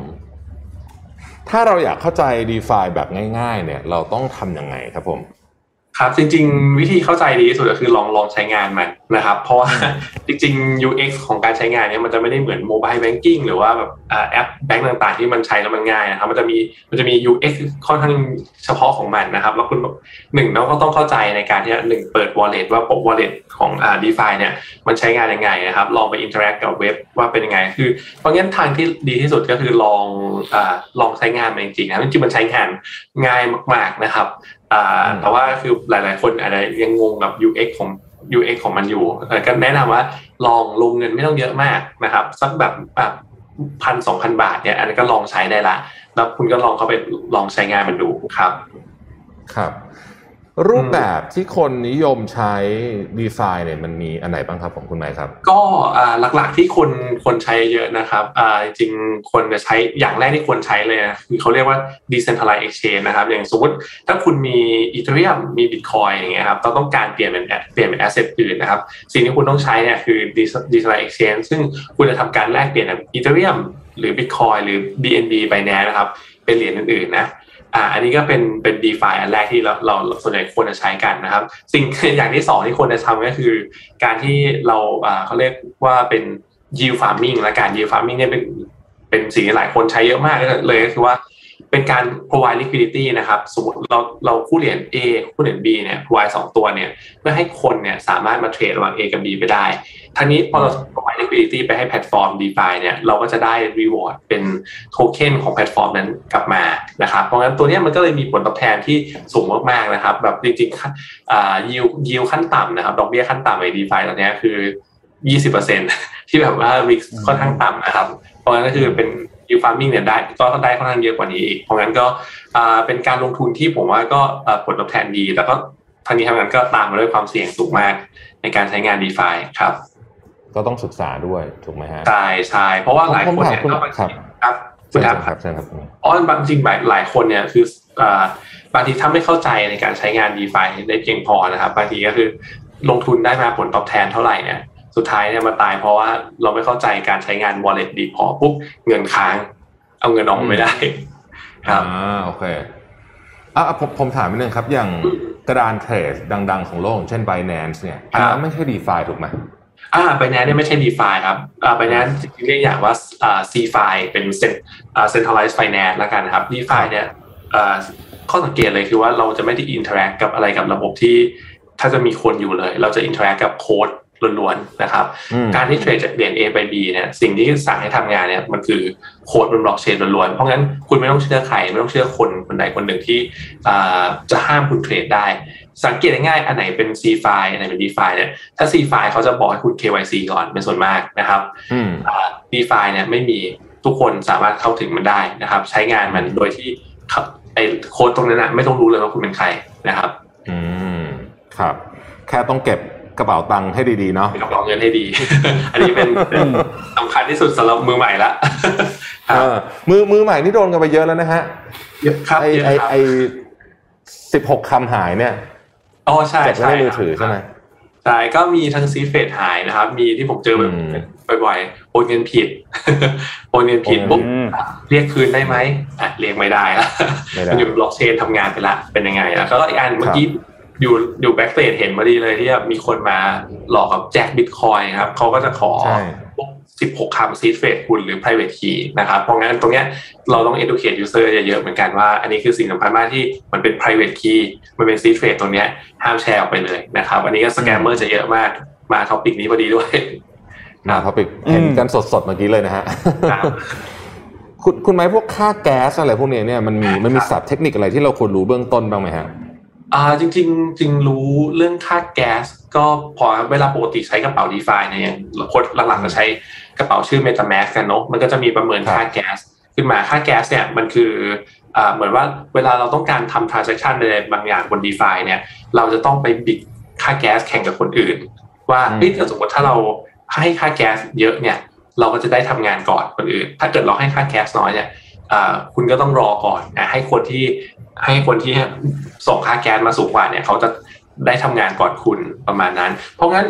ถ้าเราอยากเข้าใจ DeFi แบบง่าย ๆ เนี่ย เราต้องทำยังไงครับผม ครับจริง ๆ วิธีเข้าใจดีที่สุดก็คือลองลองใช้งานมันนะครับ เพราะว่าจริง ๆ UX ของการใช้งานเนี้ยมันจะไม่ได้เหมือนโมบายแบงกิ้งหรือว่าแบบอ่าแอปแบงก์ต่างๆ ที่มันใช้แล้วมันง่ายนะครับ มันจะมีมันจะมี UX ค่อนข้างเฉพาะของมันนะครับ แล้วคุณแบบหนึ่งเราก็ต้องเข้าใจในการที่จะหนึ่งเปิด wallet ว่า wallet ของอ่า DeFi เนี่ยมันใช้งานยังไนะครับ ลองไป interact กับเว็บว่าเป็นยังไง คือ เพราะงั้นทางที่ดีที่สุดก็คือลองอ่าลองใช้งานมันจริงๆนะจริงๆมันใช้งานง่ายมาก ๆนะครับอ่า แต่ว่าคือหลาย ๆ คนอาจจะยังงงกับ UX ของ UX ของมันอยู่เออก็แนะนำว่าลองลงเงินไม่ต้องเยอะมากนะครับสักแบบพันสองพันบาทเนี่ยอันนี้ก็ลองใช้ได้ละ แล้วคุณก็ลองเข้าไปลองใช้งานมันดูครับ ครับ รูปแบบที่คนนิยมใช้ DeFi เนี่ยมันมีอันไหนบ้างครับผมคุณไมค์ครับ ก็หลักๆที่คนคนใช้เยอะนะครับจริงคนจะใช้อย่างแรกที่ควรใช้เลยนะคือเขาเรียกว่า decentralized exchange นะครับอย่างสมมติถ้าคุณมี ethereum มี bitcoin อย่างเงี้ยครับเราต้องการเปลี่ยนเป็นเปลี่ยนเป็น asset อื่นนะครับสิ่งที่คุณต้องใช้เนี่ยคือ decentralized exchange ซึ่งคุณจะทำการแลกเปลี่ยน ethereum หรือ bitcoin หรือ BNB Binance นะครับเป็นเหรียญอื่นๆนะ อ่าอันนี้ก็เป็นเป็น DeFi อันแรกที่เราเราส่วนใหญ่ควรจะใช้กันนะครับ สิ่งอย่างที่สองที่ควรจะทำก็คือ การที่เราอ่าเขาเรียกว่าเป็น yield farming และการ yield farming เนี่ยเป็นเป็นสิ่งที่หลายคนใช้เยอะมากเลยก็คือว่า เป็นการ provide liquidity นะครับ สมมติเราเราคู่เหรียญ A คู่เหรียญ B เนี่ย provide สองตัวเนี่ย เพื่อให้คนเนี่ยสามารถมาเทรดระหว่าง A กับ B ไปได้ทีนี้พอเรา provide liquidity ไปให้แพลตฟอร์ม DeFi เนี่ยเราก็จะได้ reward เป็นโทเค็นของแพลตฟอร์มนั้นกลับมานะครับ เพราะงั้นตัวเนี้ยมันก็เลยมีผลตอบแทนที่สูงมากๆนะครับ แบบจริงๆอ่า yield yield ขั้นต่ำนะครับ ดอกเบี้ยขั้นต่ำใน DeFi ตอนเนี้ยคือ 20%ที่แบบว่า risk ค่อนข้างต่ำนะครับ เพราะงั้นก็คือเป็น yield farming เนี่ยได้ก็ได้ค่อนข้างเยอะกว่านี้อีก เพราะงั้นก็อ่าเป็นการลงทุนที่ผมว่าก็อ่าผลตอบแทนดีแต่ก็ทางนี้ทางนั้นก็ตามมาด้วยความเสี่ยงสูงมากในการใช้งาน DeFi ครับ ก็ต้องศึกษาด้วยถูกไหมฮะใช่ใช่เพราะว่าหลายคนเนี่ยผมก็ถามคุณครับครับคุเชิณญถามคครัรับบเชิญครับเพราะบางจริงหลายคนเนี่ยคืออ่าบางทีถ้าไม่เข้าใจในการใช้งาน DeFi ได้เพียงพอนะครับบางทีก็คือลงทุนได้มาผลตอบแทนเท่าไหร่เนี่ย สุดท้ายเนี่ยมาตายเพราะว่าเราไม่เข้าใจการใช้งาน wallet ดีพอปุ๊บเงินค้าง เอาเงินออกมาไม่ได้ ครับอ่าโอเคอะอะผมผมถามนิดนึงครับ อย่างกระดานเทรดดัง ๆ ของโลกอย่างเช่น Binance เนี่ยอันนั้นไม่ใช่ DeFi ถูกไหมอ่าไบแนนเนี่ยไม่ใช่ DeFi ครับอ่าไบแนนจริงๆเรียกอย่างว่าอ่า CFI เป็นเซ็นอ่า centralized finance แล้วกันครับ DeFi เนี่ยอ่าข้อสังเกตเลยคือว่าเราจะไม่ได้ interact กับอะไรกับระบบที่ ถ้าจะมีคนอยู่เลย เราจะ interact กับโค้ด ล้วนๆนะครับอืมการที่เทรดจากเหรียญ A ไป B เนี่ยสิ่งที่สั่งให้ทำงานเนี่ยมันคือโค้ดบนบล็อกเชนล้วนๆ เพราะงั้นคุณไม่ต้องเชื่อใคร ไม่ต้องเชื่อคนคนใดคนหนึ่งที่อ่าจะห้ามคุณเทรดได้ สังเกตง่ายๆอันไหนเป็น C file อันไหนเป็น D file เนี่ยถ้า C file เขาจะบอกให้คุณ KYC ก่อนเป็นส่วนมากนะครับอืมอ่า D file เนี่ยไม่มีทุกคนสามารถเข้าถึงมันได้นะครับ ใช้งานมันโดยที่เขาไอ้โค้ดตรงนั้นนะไม่ต้องรู้เลยว่าคุณเป็นใครนะครับ อืมครับ แค่ต้องเก็บ กระเป๋าตังค์ให้ดีๆเนาะมีกระเป๋าเงินให้ดี อันนี้เป็นเป็นสำคัญที่สุดสำหรับมือใหม่ละคเอรับอมือมือใหม่นี่โดนกันไปเยอะแล้วนะฮะเยอะครับไอเยอะไอครับไอสิบหกคำหายเนี่ยอ๋อใช่เก็บไว้ใช่ในมือถือใช่ไหมใช่ก็มีทั้งซีเฟดหายนะครับ มีที่ผมเจออืมบ่อยๆโอนเงินผิดโอนเงินผิดโอนเงินปุ๊บอืมเรียกคืนได้ไหมอะเรียกไม่ได้ละไม่ได้มันอยู่บล็อกเชนทำงานไปละเป็นยังไงแล้วก็อีกอันเมื่อกี้ อยู่อยู่แบ็กเ a จเห็นมาดีเลยที่มีคนมาหลอกกับแจกบิตคอยครับเขาก็จะขอใช่พวก16คำ seed phrase คุณหรือ private key นะครับ เพราะงั้นตรงเนี้ยเราต้อง educate user เยอะๆเหมือนกันว่า อันนี้คือสิ่งสำคัญมากที่มันเป็น private key มันเป็น seed phrase ตรงเนี้ยห้ามแชร์ออกไปเลยนะครับ อันนี้ก็ scammer จะเยอะมากมา topic นี้พอดีด้วยนะ topic เห็นอืมกันสดๆเมื่อกี้เลยนะฮะครับคุณคุณไม้พวกค่าแก๊สอะไรพวกเนี้ยเนี่ยมันมีมันมีศัพท์เทคนิคอะไรที่เราควรรู้เบื้องต้นบ้างไหมฮะ อ่าจริงๆจริงรู้เรื่องค่าแก๊ส ก็พอเวลาปกติใช้กระเป๋า d e f i เนี่ยอย่างคนหลักๆจะใช้กระเป๋าชื่อ MetaMask กันเนาะมันก็จะมีประเมินค่าแก๊สขึ้นมาค่าแก๊สเนี่ยมันคืออ่าเหมือนว่าเวลาเราต้องการทำ transaction ในบางอย่างบน d e f i เนี่ย เราจะต้องไปบิดค่าแก๊สแข่งกับคนอื่น ว่าอืมเฮ้ยถ้าสมมติถ้าเราให้ค่าแก๊สเยอะเนี่ย เราก็จะได้ทำงานก่อนคนอื่น ถ้าเกิดเราให้ค่าแก๊สน้อยเนี่ยอ่า คุณก็ต้องรอก่อนนะให้คนที่ให้คนที่ส่งค่าแก๊สมาสูงกว่าเนี่ยเขาจะได้ทำงานก่อนคุณประมาณนั้น เพราะงั้น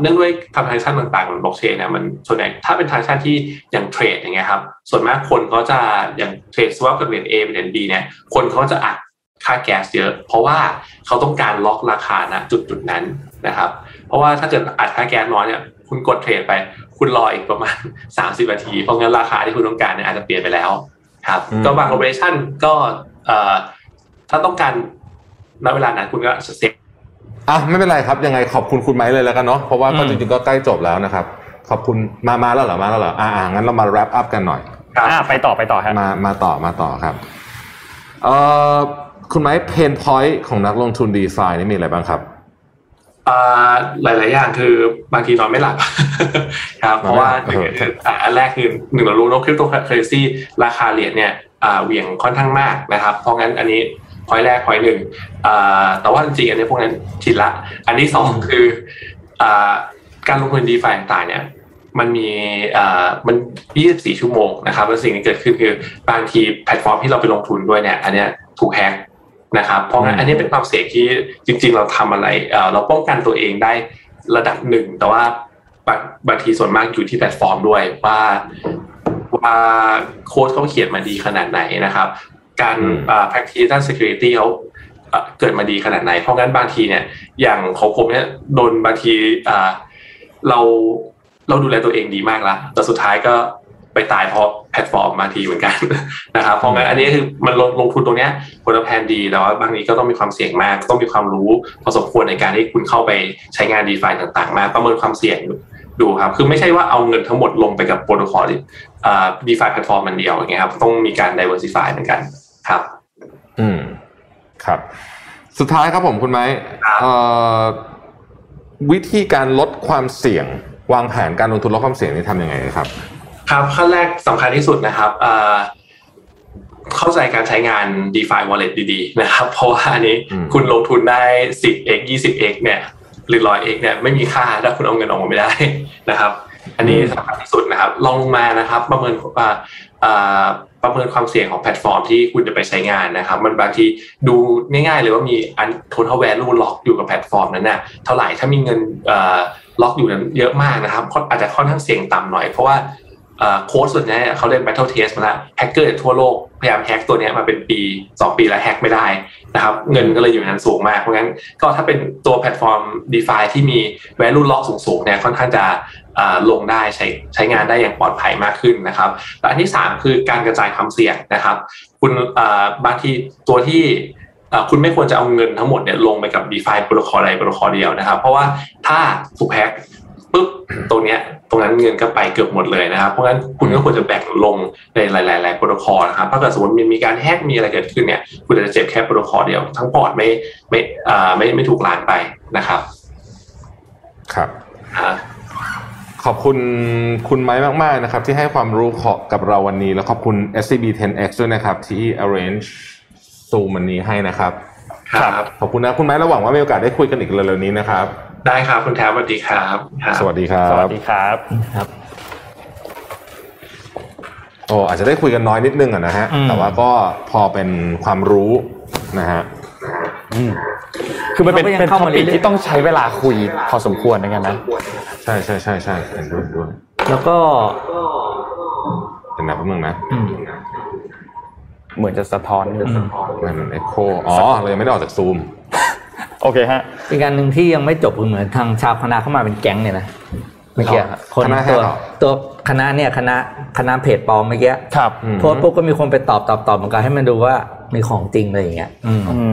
เนื่องด้วยทำทรานซันต่างๆบนบล็อกเชนเนี่ยมันส่วนใหญ่ถ้าเป็นทรานซันที่อย่างเทรดอย่างเงี้ยครับส่วนมากคนเขาจะอย่างเทรดสวอปกับเหรียญ A เป็นเหรียญ B เนี่ยคนเขาจะอัดค่าแก๊สเยอะ เพราะว่าเขาต้องการล็อกราคาณจุดจุดๆนั้นนะครับ เพราะว่าถ้าเกิดอัดค่าแก๊สน้อยเนี่ยคุณกดเทรดไป คุณรออีกประมาณ 30นาที เพราะงั้นราคาที่คุณต้องการเนี่ยอาจจะเปลี่ยนไปแล้วครับอืมก็บางโอเปอเรชั่นก็เอ่อถ้าต้องการณเวลานั้นคุณก็เซ็ตอะไม่เป็นไรครับยังไงขอบคุณคุณไม้เลยแล้วกันเนาะเพราะว่าก็อืมจริงๆก็ใกล้จบแล้วนะครับ ขอบคุณมามาแล้วเหรอมาแล้วเหรออ่าอ่างั้นเรามา wrap up กันหน่อยครับอ่าไปต่อไปต่อฮะมามาต่อมาต่อครับเอ่อคุณไม้ pain point ของนักลงทุนดีไซน์นี่มีอะไรบ้างครับอ่า หลาย ๆ อย่างคือบางทีนอนไม่หลับครับเพราะว่าหนึ่งคืออ่าอันแรกคือหนึ่งเรารู้ว่าคริปโตเคอเรนซีราคาเหรียญเนี่ยอ่าเหวี่ยงค่อนข้างมากนะครับ เพราะงั้นอันนี้พอยแรกพอยหนึ่งอ่าแต่ว่าจริงๆอันนี้พวกนั้นชินละ อันที่สองคืออ่าการลงทุน DeFi ต่างๆเนี่ยมันมีอ่ามัน 24 ชั่วโมงนะครับแล้วสิ่งที่เกิดขึ้นคือบางทีแพลตฟอร์มที่เราไปลงทุนด้วยเนี่ย อันเนี้ยถูกแฮก นะครับ เพราะงั้นอันนี้เป็นความเสี่ยงที่จริง ๆ เราทำอะไรเอ่อเราป้องกันตัวเองได้ระดับหนึ่ง แต่ว่าบางบางทีส่วนมากอยู่ที่แพลตฟอร์มด้วยว่าว่าโค้ดเขาเขียนมาดีขนาดไหนนะครับ การอืมอ่า practice ด้าน security เขาเอ่อเกิดมาดีขนาดไหน เพราะงั้นบางทีเนี่ย อย่างของผมเนี่ยโดนบางทีอ่าเราเราดูแลตัวเองดีมากแล้วแต่สุดท้ายก็ ไปตายเพราะแพลตฟอร์มบางทีเหมือนกันนะครับเพราะงั้นอันนี้คือมันลงลงทุนตรงเนี้ยผลตอบแทนดีแต่ว่าบางทีก็ต้องมีความเสี่ยงมากต้องมีความรู้พอสมควรในการที่คุณเข้าไปใช้งาน DeFi ต่างๆ มาประเมินความเสี่ยงดูครับ คือไม่ใช่ว่าเอาเงินทั้งหมดลงไปกับโปรโตคอล DeFi แพลตฟอร์มมันเดียวอย่างเงี้ยครับต้องมีการ diversify เหมือนกันครับ อืมครับ สุดท้ายครับผมคุณไม้ครับเอ่อวิธีการลดความเสี่ยงวางแผนการลงทุนลดความเสี่ยงนี่ทำยังไงครับ ครับขั้นแรกสำคัญที่สุดนะครับเอ่อเข้าใจการใช้งาน DeFi Wallet ดีๆนะครับเพราะว่าอันนี้อืมคุณลงทุนได้ 10x 20x เนี่ยหรือ 100x เนี่ยไม่มีค่าถ้าคุณเอาเงินออกมาไม่ได้นะครับ อันนี้สำคัญที่สุดนะครับลองลงมานะครับ ประเมินว่าเอ่อประเมินความเสี่ยงของแพลตฟอร์มที่คุณจะไปใช้งานนะครับ มันบางทีดูง่ายๆเลยว่ามีอัน total value ล็อกอยู่กับแพลตฟอร์มนั้นน่ะเท่าไหร่ถ้ามีเงินเอ่อล็อกอยู่นั้นเยอะมากนะครับอาจจะค่อนข้างเสี่ยงต่ำหน่อยเพราะว่าเอ่อ โค้ดส่วนใหญ่เขาเล่น Battle Test มาแล้วแฮกเกอร์ทั่วโลกพยายามแฮกตัวนี้มาเป็นปี 2 ปีแล้วแฮกไม่ได้นะครับเงินก็เลยอยู่ในนั้นสูงมาก เพราะงั้นก็ถ้าเป็นตัวแพลตฟอร์ม d e f i ที่มี value lock สูงๆเนี่ยค่อนข้างจะลงได้ใช้ใช้งานได้อย่างปลอดภัยมากขึ้นนะครับและอันที่ 3 คือการกระจายความเสี่ยงนะครับคุณบางทีตัวที่คุณไม่ควรจะเอาเงินทั้งหมดเนี่ยลงไปกับ d e f าโปรโตคอลใดโปรโตคอลเดียวนะครับ เพราะว่าถ้าถูกแฮก ปุ๊บตรงเนี้ยตรงนั้นเงินก็ไปเกือบหมดเลยนะครับ เพราะงั้นคุณก็ควรจะแบ่งลงในหลายๆโปรโตคอลนะครับถ้าเกิดสมมติมีมีการแฮกมีอะไรเกิดขึ้นเนี่ยคุณจะเจ็บแค่โปรโตคอลเดียว ทั้งพอร์ตไม่ไม่อ่าไม่ไม่ถูกล้างไปนะครับ ครับฮะขอบคุณคุณไม้มากๆนะครับ ที่ให้ความรู้กับเราวันนี้ แล้วขอบคุณ SCB 10X ด้วยนะครับ ที่ arrange ซูมวันนี้ให้นะครับ ครับ ขอบคุณนะคุณไม้ระหวังว่ามีโอกาสได้คุยกันอีกเร็วๆนี้นะครับ ได้ครับคุณแทบสวัสดีครับครับ สวัสดีครับ สวัสดีครับครับโอ้อาจจะได้คุยกันน้อยนิดนึงอะนะฮะอืมแต่ว่าก็พอเป็นความรู้นะฮะคือมันเป็นเขาก็ยังเป็นเข้าท็อมาปิกเรื่อยๆที่ต้องใช้เวลาคุยพอสมควรนะครับนะใช่ใช่ใช่ใช่เห็นด้วยเห็นด้วย แล้วก็เป็นนะแป๊บนึงนะอืมเหมือนจะสะท้อนอืมมันเอ็กโคอ๋อเรายังไม่ได้ออกจากซูม โอเคฮะอีกการหนึ่งที่ยังไม่จบคือเหมือนทางชาวคณะเข้ามาเป็นแก๊งเนี่ยนะเมื่อกี้อ๋อคนคณะแฮกตัวเหรอตัวคณะเนี่ยคณะคณะเพจปลอมเมื่อกี้ครับอืมโพสต์ปุ๊บก็มีคนไปตอบตอบตอบเหมือนกันให้มันดูว่ามีของจริงอะไรอย่างเงี้ยอืมอื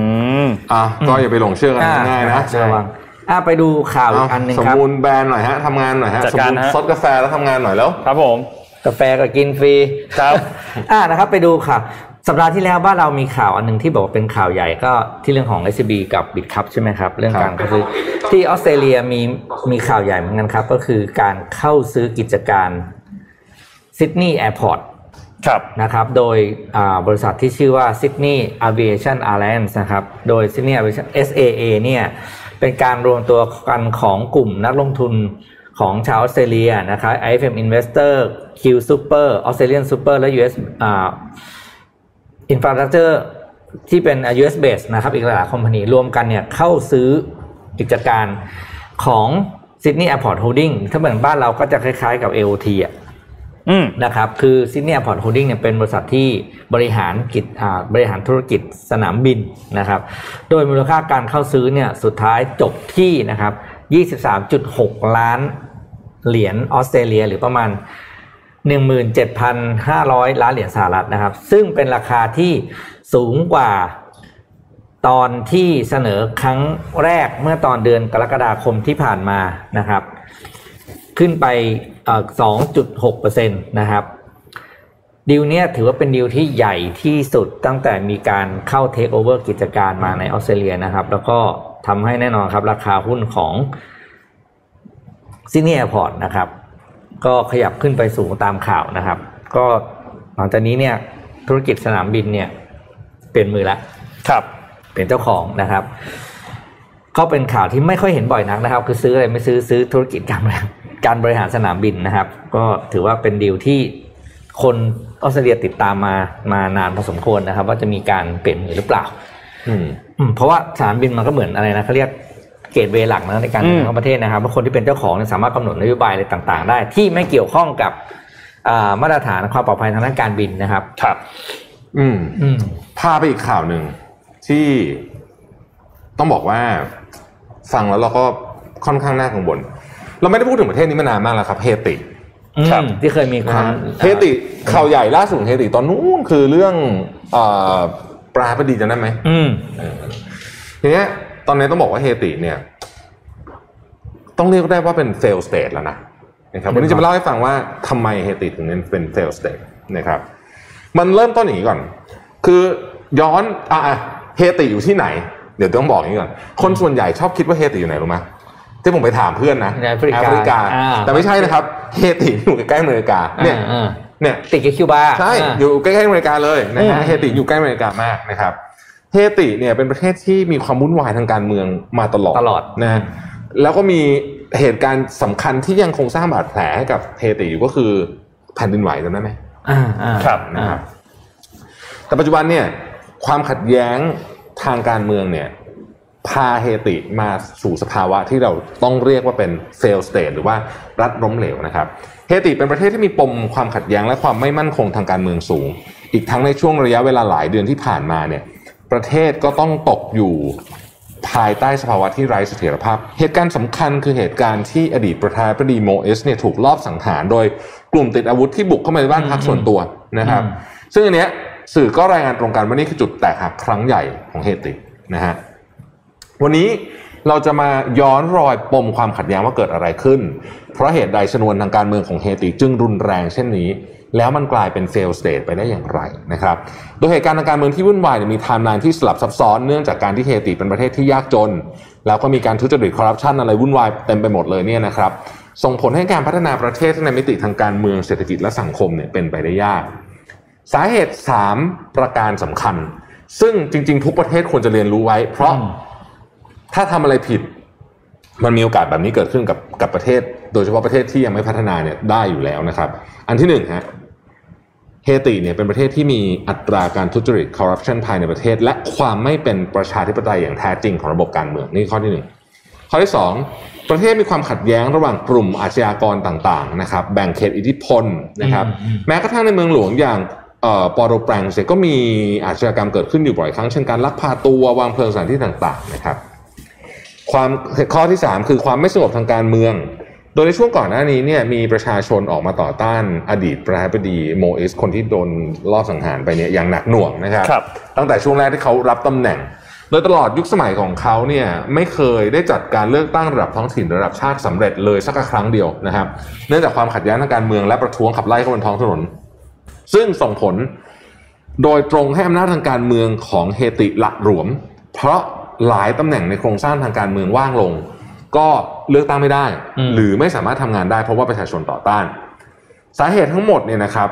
มอะก็อย่าไปหลงเชื่อกันง่ายๆนะระวังอะไปดูข่าวอีเอากอันหนึ่งสมครับบูรณ์แบรนด์หน่อยฮะทำงานหน่อยฮะจัดสมการบูรณ์ฮะซดกาแฟแล้วทำงานหน่อยแล้ว ครับผมกาแฟก็กินฟรีครับอ่านะครับ ไปดูค่ะ สัปดาห์ที่แล้วบ้านเรามีข่าวอันหนึ่งที่บอกว่าเป็นข่าวใหญ่ก็ที่เรื่องของ SCB กับ b i t c u p ใช่ไหมครับ เรื่องการซื้อที่ออสเตรเลียมีมีข่าวใหญ่เหมือนกันครับ ก็คือการเข้าซื้อกิจการ Sydney Airport ครับนะครับ โดยอ่าบริษัทที่ชื่อว่า Sydney Aviation Alliance นะครับ โดย Sydney Aviation SAA เนี่ยเป็นการรวมตัวกันของกลุ่มนักลงทุนของชาวออสเตรเลียนะครับ IFM Investor QSuper Australian Super และ US อ่า Infrastructure ที่เป็น US base นะครับอีกหลายๆ company รวมกันเนี่ยเข้าซื้อกิจการของ Sydney Airport Holding ถ้าเหมือนบ้านเราก็จะคล้ายๆกับ AOT อะอืมนะครับ คือ Sydney Airport Holding เนี่ยเป็นบริษัทที่บริหารกิจอ่าบริหารธุรกิจสนามบินนะครับ โดยมูลค่าการเข้าซื้อเนี่ยสุดท้ายจบที่นะครับ 23.6 ล้านเหรียญออสเตรเลียหรือประมาณ 17,500 ล้านเหรียญสหรัฐนะครับ ซึ่งเป็นราคาที่สูงกว่าตอนที่เสนอครั้งแรกเมื่อตอนเดือนกรกฎาคมที่ผ่านมานะครับ ขึ้นไปเอ่อ2.6%นะครับดีลเนี้ยถือว่าเป็นดีลที่ใหญ่ที่สุดตั้งแต่มีการเข้าเทคโอเวอร์กิจการมาในออสเตรเลียนะครับ แล้วก็ทำให้แน่นอนครับราคาหุ้นของ Sydney Airport นะครับ ก็ขยับขึ้นไปสูงตามข่าวนะครับ ก็หลังจากนี้เนี่ยธุรกิจสนามบินเนี่ยเปลี่ยนมือแล้วครับเป็นเจ้าของนะครับ ก็เป็นข่าวที่ไม่ค่อยเห็นบ่อยนักนะครับ คือซื้ออะไรไม่ซื้อซื้อธุรกิจการบริหารการบริหารสนามบินนะครับ ก็ถือว่าเป็นดีลที่คนออสเตรเลียติดตามมามานานพอสมควรนะครับ ว่าจะมีการเปลี่ยนมือหรือเปล่า อืมอืมเพราะว่าสนามบินมันก็เหมือนอะไรนะเขาเรียก เกตเวย์หลักนะในการเดินทางเข้าประเทศนะครับว่าคนที่เป็นเจ้าของเนี่ยสามารถกำหนดนโยบายอะไรต่างๆ ได้ ที่ไม่เกี่ยวข้องกับอ่ามาตรฐานความปลอดภัยทางด้านการบินนะครับ ครับ อืมอืมพาไปอีกข่าวหนึ่งที่ต้องบอกว่าฟังแล้วเราก็ค่อนข้างน่ากังวลเราไม่ได้พูดถึงประเทศนี้มานานมากแล้วครับเฮติครับอืมที่เคยมีคนะวามฮะเฮติข่าวใหญ่ล่าสุดของเฮติตอนนู้นคือเรื่องเอ่อปลาพอดีจำได้ไหมอืมทีเนี้ย ตอนนี้ต้องบอกว่าเฮติเนี่ย ต้องเรียกได้ว่าเป็นเฟลสเต e แล้วนะนะครับวันนี้จะมาเล่าให้ฟังว่าทำไมเฮติถึงเป็นเฟลสเต e นะครับ มันเริ่มต้นอย่างนี้ก่อน คือย้อนอะเฮติอยู่ที่ไหน เดี๋ยวต้องบอกอย่างนี้ก่อน คนส่วนใหญ่ชอบคิดว่าเฮติอยู่ไหนรู้ไหมที่ผมไปถามเพื่อนนะในแอฟริกาอ่าแต่ไม่ใช่นะครับ เฮติอยู่ใกล้ๆอเมริกาเนี่ยอ่าเนี่ยติดกับคิวบาใช่าอยู่ใกล้ๆอเมริกาเลยนะฮะอืมเฮติอยู่ใกล้อเมริกามากนะครับ เฮติเนี่ยเป็นประเทศที่มีความวุ่นวายทางการเมืองมาตลอดตลอดนะฮะแล้วก็มีเหตุการณ์สำคัญที่ยังคงสร้างบาดแผลให้กับเฮติอยู่ก็คือแผ่นดินไหวจำได้ไหมอ่าอ่าครับนะครับแต่ปัจจุบันเนี่ยความขัดแย้งทางการเมืองเนี่ยพาเฮติมาสู่สภาวะที่เราต้องเรียกว่าเป็น fail state หรือว่ารัฐล้มเหลวนะครับเฮติเป็นประเทศที่มีปมความขัดแย้งและความไม่มั่นคงทางการเมืองสูง อีกทั้งในช่วงระยะเวลาหลายเดือนที่ผ่านมาเนี่ย ประเทศก็ต้องตกอยู่ภายใต้สภาวะที่ไร้เสถียรภาพ เหตุการณ์สำคัญคือเหตุการณ์ที่อดีตประธานาธิบดีโมเอสเนี่ยถูกลอบสังหารโดยกลุ่มติดอาวุธที่บุกเข้ามาในบ้านพักส่วนตัวนะครับ ซึ่งอันเนี้ยสื่อก็รายงานตรงกันว่านี่คือจุดแตกหักครั้งใหญ่ของเฮตินะฮะ วันนี้เราจะมาย้อนรอยปมความขัดแย้งว่าเกิดอะไรขึ้น เพราะเหตุใดชนวนทางการเมืองของเฮติจึงรุนแรงเช่นนี้ แล้วมันกลายเป็น failed state ไปได้อย่างไรนะครับ โดยเหตุการณ์ทางการเมืองที่วุ่นวายมีไทม์ไลน์ที่สลับซับซ้อนเนื่องจากการที่เฮติเป็นประเทศที่ยากจน แล้วก็มีการทุจริตคอร์รัปชันอะไรวุ่นวายเต็มไปหมดเลยเนี่ยนะครับ ส่งผลให้การพัฒนาประเทศในมิติทางการเมืองเศรษฐกิจและสังคมเนี่ยเป็นไปได้ยาก สาเหตุ 3 ประการสำคัญ ซึ่งจริง ๆ ทุกประเทศควรจะเรียนรู้ไว้ เพราะถ้าทำอะไรผิดมันมีโอกาสแบบนี้เกิดขึ้นกับกับประเทศ โดยเฉพาะประเทศที่ยังไม่พัฒนาเนี่ยได้อยู่แล้วนะครับ อันที่หนึ่งฮะ เฮติเนี่ยเป็นประเทศที่มีอัตราการทุจริตคอร์รัปชันภายในประเทศ และความไม่เป็นประชาธิปไตยอย่างแท้จริงของระบบการเมืองนี่ข้อที่หนึ่งข้อที่สองประเทศมีความขัดแย้งระหว่างกลุ่มอาชญากรต่างๆนะครับแบ่งเขตอิทธิพลนะครับแม้กระทั่งในเมืองหลวงอย่างปอโรแปรงเก็มีอาชญากรรมเกิดขึ้นอยู่บ่อยครั้งเช่นการลักพาตัววางเพลิงสถานที่ต่างๆนะครับความข้อที่ 3 คือความไม่สงบทางการเมือง โดยในช่วงก่อนหน้านี้เนี่ยมีประชาชนออกมาต่อต้านอดีตประธานาธิบดีโมอิสคนที่โดนลอบสังหารไปเนี่ยอย่างหนักหน่วงนะครับรบตั้งแต่ช่วงแรกที่เขารับตำแหน่ง โดยตลอดยุคสมัยของเขาเนี่ยไม่เคยได้จัดการเลือกตั้งระดับท้องถิ่นระดับชาติสำเร็จเลยสักครั้งเดียวนะครับ เนื่องจากความขัดแย้งทางการเมืองและประท้วงขับไล่เข้าบนท้องถนน ซึ่งส่งผลโดยตรงให้อำนาจทางการเมืองของเฮติหละหลวม เพราะหลายตำแหน่งในโครงสร้างทางการเมืองว่างลง ก็เลือกตั้งไม่ได้ หรือไม่สามารถทำงานได้เพราะว่าประชาชนต่อต้าน สาเหตุทั้งหมดเนี่ยนะครับ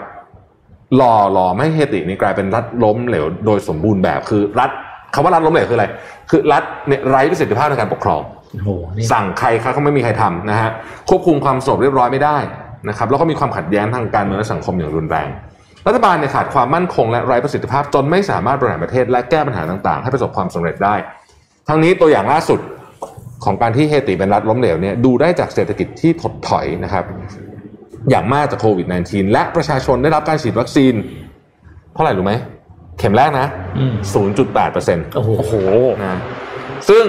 หล่อหล่อไม่เฮตินี่กลายเป็นรัฐล้มเหลวโดยสมบูรณ์แบบคือรัฐคำว่ารัฐล้มเหลวคืออะไร คือรัฐเนี่ยไร้ประสิทธิภาพในการปกครองสั่งใครเขาก็ไม่มีใครทำนะฮะควบคุมความสงบเรียบร้อยไม่ได้นะครับแล้วก็มีความขัดแย้งทางการเมืองและสังคมอย่างรุนแรง รัฐบาลเนี่ยขาดความมั่นคงและไร้ประสิทธิภาพจนไม่สามารถบริหารประเทศและแก้ปัญหาต่างๆ ให้ประสบความสำเร็จได้ ทั้งนี้ตัวอย่างล่าสุด ของการที่เฮติเป็นรัฐล้มเหลวเนี่ยดูได้จากเศรษฐกิจที่ถดถอยนะครับ อย่างมากจากโควิด -19 และประชาชนได้รับการฉีดวัคซีน เท่าไหร่รู้ไหม เข็มแรกนะ 0.8เปอร์เซ็นต์โอ้โหนะซึ่ง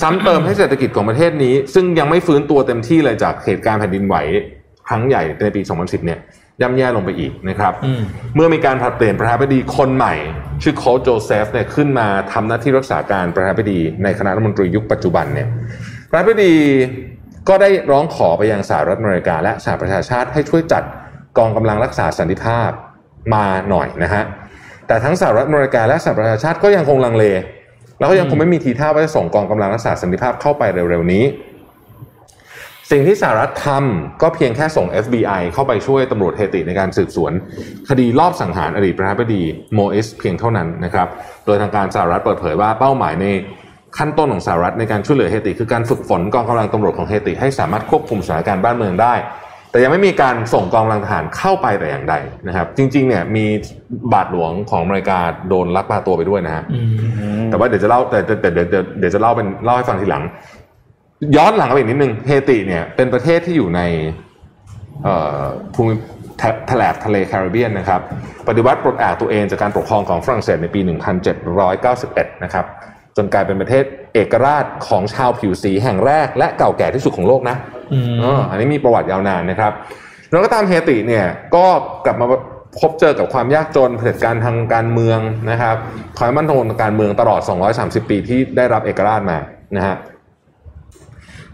ซ้ำเติมให้เศรษฐกิจของประเทศนี้ ซึ่งยังไม่ฟื้นตัวเต็มที่เลยจากเหตุการณ์แผ่นดินไหวครั้งใหญ่ในปี 2010 เนี่ย ย่ำแย่ลงไปอีกนะครับ เมื่อมีการผลัดเปลี่ยนประธานาธิบดีคนใหม่ ชื่อโคโจเซฟเนี่ยขึ้นมาทำหน้าที่รักษาการประธานาธิบดีในคณะรัฐมนตรียุคปัจจุบันเนี่ยประธานาธิบดีก็ได้ร้องขอไปยังสหรัฐอเมริกา และสหประชาชาติให้ช่วยจัดกองกำลังรักษาสันติภาพมาหน่อยนะฮะแต่ทั้งสหรัฐอเมริกาและสหประชาชาติก็ยังคงลังเล แล้วก็ยังคงไม่มีทีท่าว่าจะส่งกองกำลังรักษาสันติภาพเข้าไปเร็วๆนี้ สิ่งที่สหรัฐทำก็เพียงแค่ส่ง FBI เข้าไปช่วยตำรวจเฮติในการสืบสวน คดีลอบสังหารอดีตประธานาธิบดีโมอิสเพียงเท่านั้นนะครับ โดยทางการสหรัฐเปิดเผยว่าเป้าหมายในขั้นต้นของสหรัฐในการช่วยเหลือเฮติ คือการฝึกฝนกองกำลังตำรวจของเฮติ ให้สามารถควบคุมสถานการณ์บ้านเมืองได้ แต่ยังไม่มีการส่งกองกำลังทหารเข้าไปแต่อย่างใดนะครับ จริงๆเนี่ยมีบาทหลวงของอเมริกาโดนลักพาตัวไปด้วยนะฮะแต่ว่าเดี๋ยวจะเล่าแต่แต่เดี๋ยวเดี๋ยวจะเล่าเป็นเล่าให้ฟังทีหลัง ย้อนหลังไปอีกนิดนึงเฮติเนี่ยเป็นประเทศที่อยู่ในภูมิแถลบทะเลแคริบเบียนนะครับ ปฏิวัติปลดแอกตัวเองจากการปกครองของฝรั่งเศสในปี 1791 นะครับ จนกลายเป็นประเทศเอกราชของชาวผิวสีแห่งแรกและเก่าแก่ที่สุดของโลกนะอันนี้มีประวัติยาวนานนะครับแล้วก็ตามเฮติเนี่ยก็กลับมาพบเจอกับความยากจนเผด็จการทางการเมืองนะครับความมั่นคงทางการเมืองตลอด 230 ปีที่ได้รับเอกราชมานะฮะ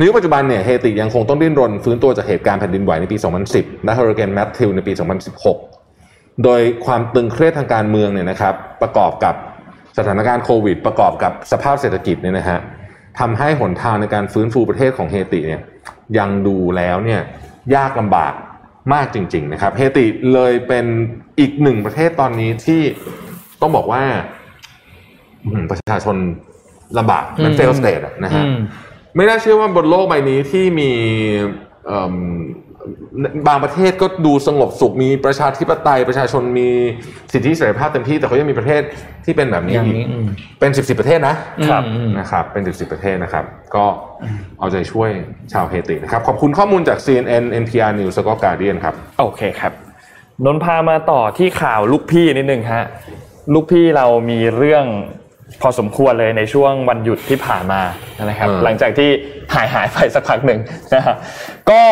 ในยุคปัจจุบันเนี่ยเฮติยังคงต้องดิ้นรนฟื้นตัวจากเหตุการณ์แผ่นดินไหวในปี 2010 และเฮอริเคนแมทธิวในปี 2016 โดยความตึงเครียดทางการเมืองเนี่ยนะครับประกอบกับสถานการณ์โควิด ประกอบกับสภาพเศรษฐกิจเนี่ยนะฮะทำให้หนทางในการฟื้นฟูประเทศของเฮติเนี่ยยังดูแล้วเนี่ยยากลำบากมากจริง ๆ นะครับ เฮติเลยเป็นอีกหนึ่งประเทศตอนนี้ที่ต้องบอกว่าประชาชนลำบากมันเฟลสเตทนะฮะ ไม่น่าเชื่อว่าบนโลกใบนี้ที่มีบางประเทศก็ดูสงบสุขมีประชาธิปไตยประชาชนมีสิทธิเสรีภาพเต็มที่ แต่เขายังมีประเทศที่เป็นแบบนี้อีกเป็นสิบสิบประเทศนะครับนะครับ เป็นสิบสิบประเทศนะครับ ก็เอาใจช่วยชาวเฮตินะครับ ขอบคุณข้อมูลจาก CNN NPR News แล้วก็ Guardian ครับ โอเคครับ นนพามาต่อที่ข่าวลูกพี่นิดนึงฮะลูกพี่เรามีเรื่อง พอสมควรเลยในช่วงวันหยุดที่ผ่านมานะครับ หลังจากที่หายหายไปสักพักหนึ่งนะฮะก็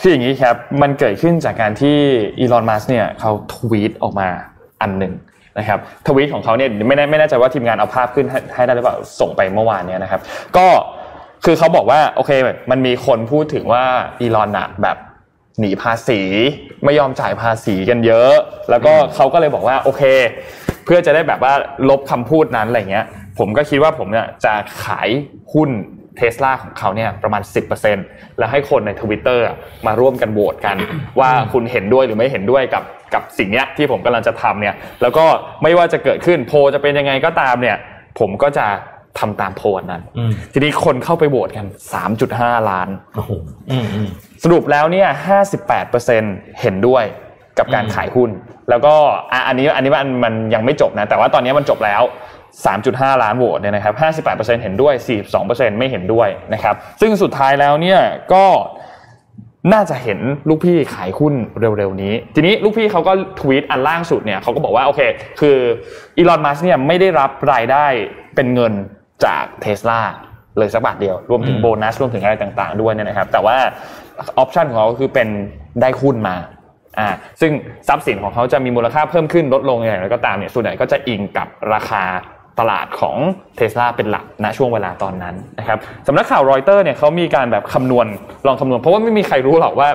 คืออย่างนี้ครับมันเกิดขึ้นจากการที่อีลอนมัสเนี่ยเขาทวีตออกมาอันหนึ่งนะครับทวีตของเขาเนี่ยไม่แน่ไม่แน่ใจว่าทีมงานเอาภาพขึ้นให้ให้ได้หรือเปล่าส่งไปเมื่อวานเนี่ยนะครับ ก็คือเขาบอกว่าโอเคมันมีคนพูดถึงว่าอีลอนอะแบบ หนีภาษี ไม่ยอมจ่ายภาษีกันเยอะ แล้วก็เขาก็เลยบอกว่าโอเค เพื่อจะได้แบบว่าลบคำพูดนั้นอะไรเงี้ย ผมก็คิดว่าผมเนี่ยจะขายหุ้นเทสลาของเขาเนี่ยประมาณ 10%แล้วให้คนในทวิตเตอร์มาร่วมกันโหวตกัน ว่าคุณเห็นด้วยหรือไม่เห็นด้วยกับกับสิ่งเนี้ยที่ผมกำลังจะทำเนี่ยแล้วก็ไม่ว่าจะเกิดขึ้นโพลจะเป็นยังไงก็ตามเนี่ยผมก็จะ ทำตามโพลนั้นอืมทีนี้คนเข้าไปโหวตกัน 3.5 ล้านโอ้โหอืมอืมสรุปแล้วเนี่ย58%เห็นด้วยกับการอืมขายหุ้น แล้วก็อะอันนี้อันนี้มันมันยังไม่จบนะ แต่ว่าตอนนี้มันจบแล้ว 3.5 ล้านโหวตเนี่ยนะครับ 58%เห็นด้วย 42%ไม่เห็นด้วยนะครับ ซึ่งสุดท้ายแล้วเนี่ยก็น่าจะเห็นลูกพี่ขายหุ้นเร็วๆนี้ ทีนี้ลูกพี่เขาก็ทวีตอันล่างสุดเนี่ยเขาก็บอกว่าโอเค คือ Elon Musk เนี่ยไม่ได้รับรายได้เป็นเงิน จากเทสลาเลยสักบาทเดียว รวมถึงอืมโบนัส รวมถึงอะไรต่างๆด้วยเนี่ยนะครับ แต่ว่า option ของเขาก็คือเป็นได้หุ้นมาอ่าซึ่งทรัพย์สินของเขาจะมีมูลค่าเพิ่มขึ้นลดลงอย่างไรก็ตามเนี่ยส่วนใหญ่ก็จะอิงกับราคา ตลาดของเทสลาเป็นหลักณช่วงเวลาตอนนั้นนะครับสำนักข่าวรอยเตอร์เนี่ยเขามีการแบบคำนวณลองคำนวณ เพราะว่าไม่มีใครรู้หรอกว่า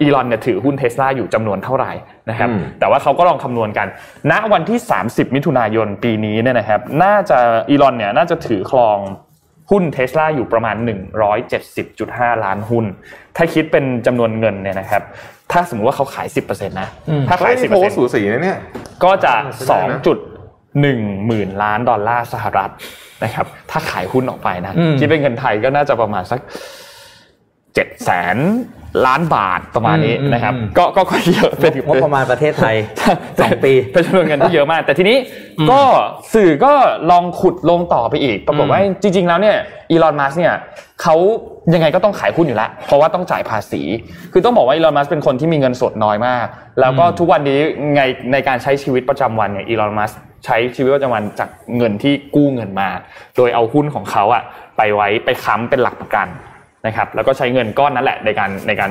อีลอนเนี่ยถือหุ้นเทสลาอยู่จำนวนเท่าไหร่นะครับอืมแต่ว่าเขาก็ลองคำนวณกัน ณวันที่ 30 มิถุนายนปีนี้เนี่ยนะครับน่าจะอีลอนเนี่ยน่าจะถือครองหุ้นเทสลาอยู่ประมาณ 170.5 ล้านหุ้น ถ้าคิดเป็นจำนวนเงินเนี่ยนะครับ ถ้าสมมติว่าเขาขาย 10%นะอืมถ้าขายเฮ้ยนี่โพสต์สู10%สีนะเนี่ย ก็จะใช่นะ2.1หมื่นล้านดอลลาร์สหรัฐนะครับถ้าขายหุ้นออกไปนะอืมคิดเป็นเงินไทยก็น่าจะประมาณสักเจ็ดแสนล้านบาทประมาณนี้นะครับ ก็ก็ก็เยอะเป็นงบประมาณประเทศไทยสองปีเป็นจำนวนเงินที่เยอะมาก แต่ทีนี้อืมก็สื่อก็ลองขุดลงต่อไปอีก ปรากฏว่าจริง ๆ แล้วเนี่ยอีลอนมัสเนี่ยเขายังไงก็ต้องขายหุ้นอยู่แล้ว เพราะว่าต้องจ่ายภาษี คือต้องบอกว่าอีลอนมัสเป็นคนที่มีเงินสดน้อยมาก แล้วก็ทุกวันนี้ในในการใช้ชีวิตประจำวันเนี่ยอีลอนมัส ใช้ชีวิตประจำวันจากเงินที่กู้เงินมา โดยเอาหุ้นของเขาอะไปไว้ไปค้ำเป็นหลักประกันนะครับ แล้วก็ใช้เงินก้อนนั้นแหละในการในการ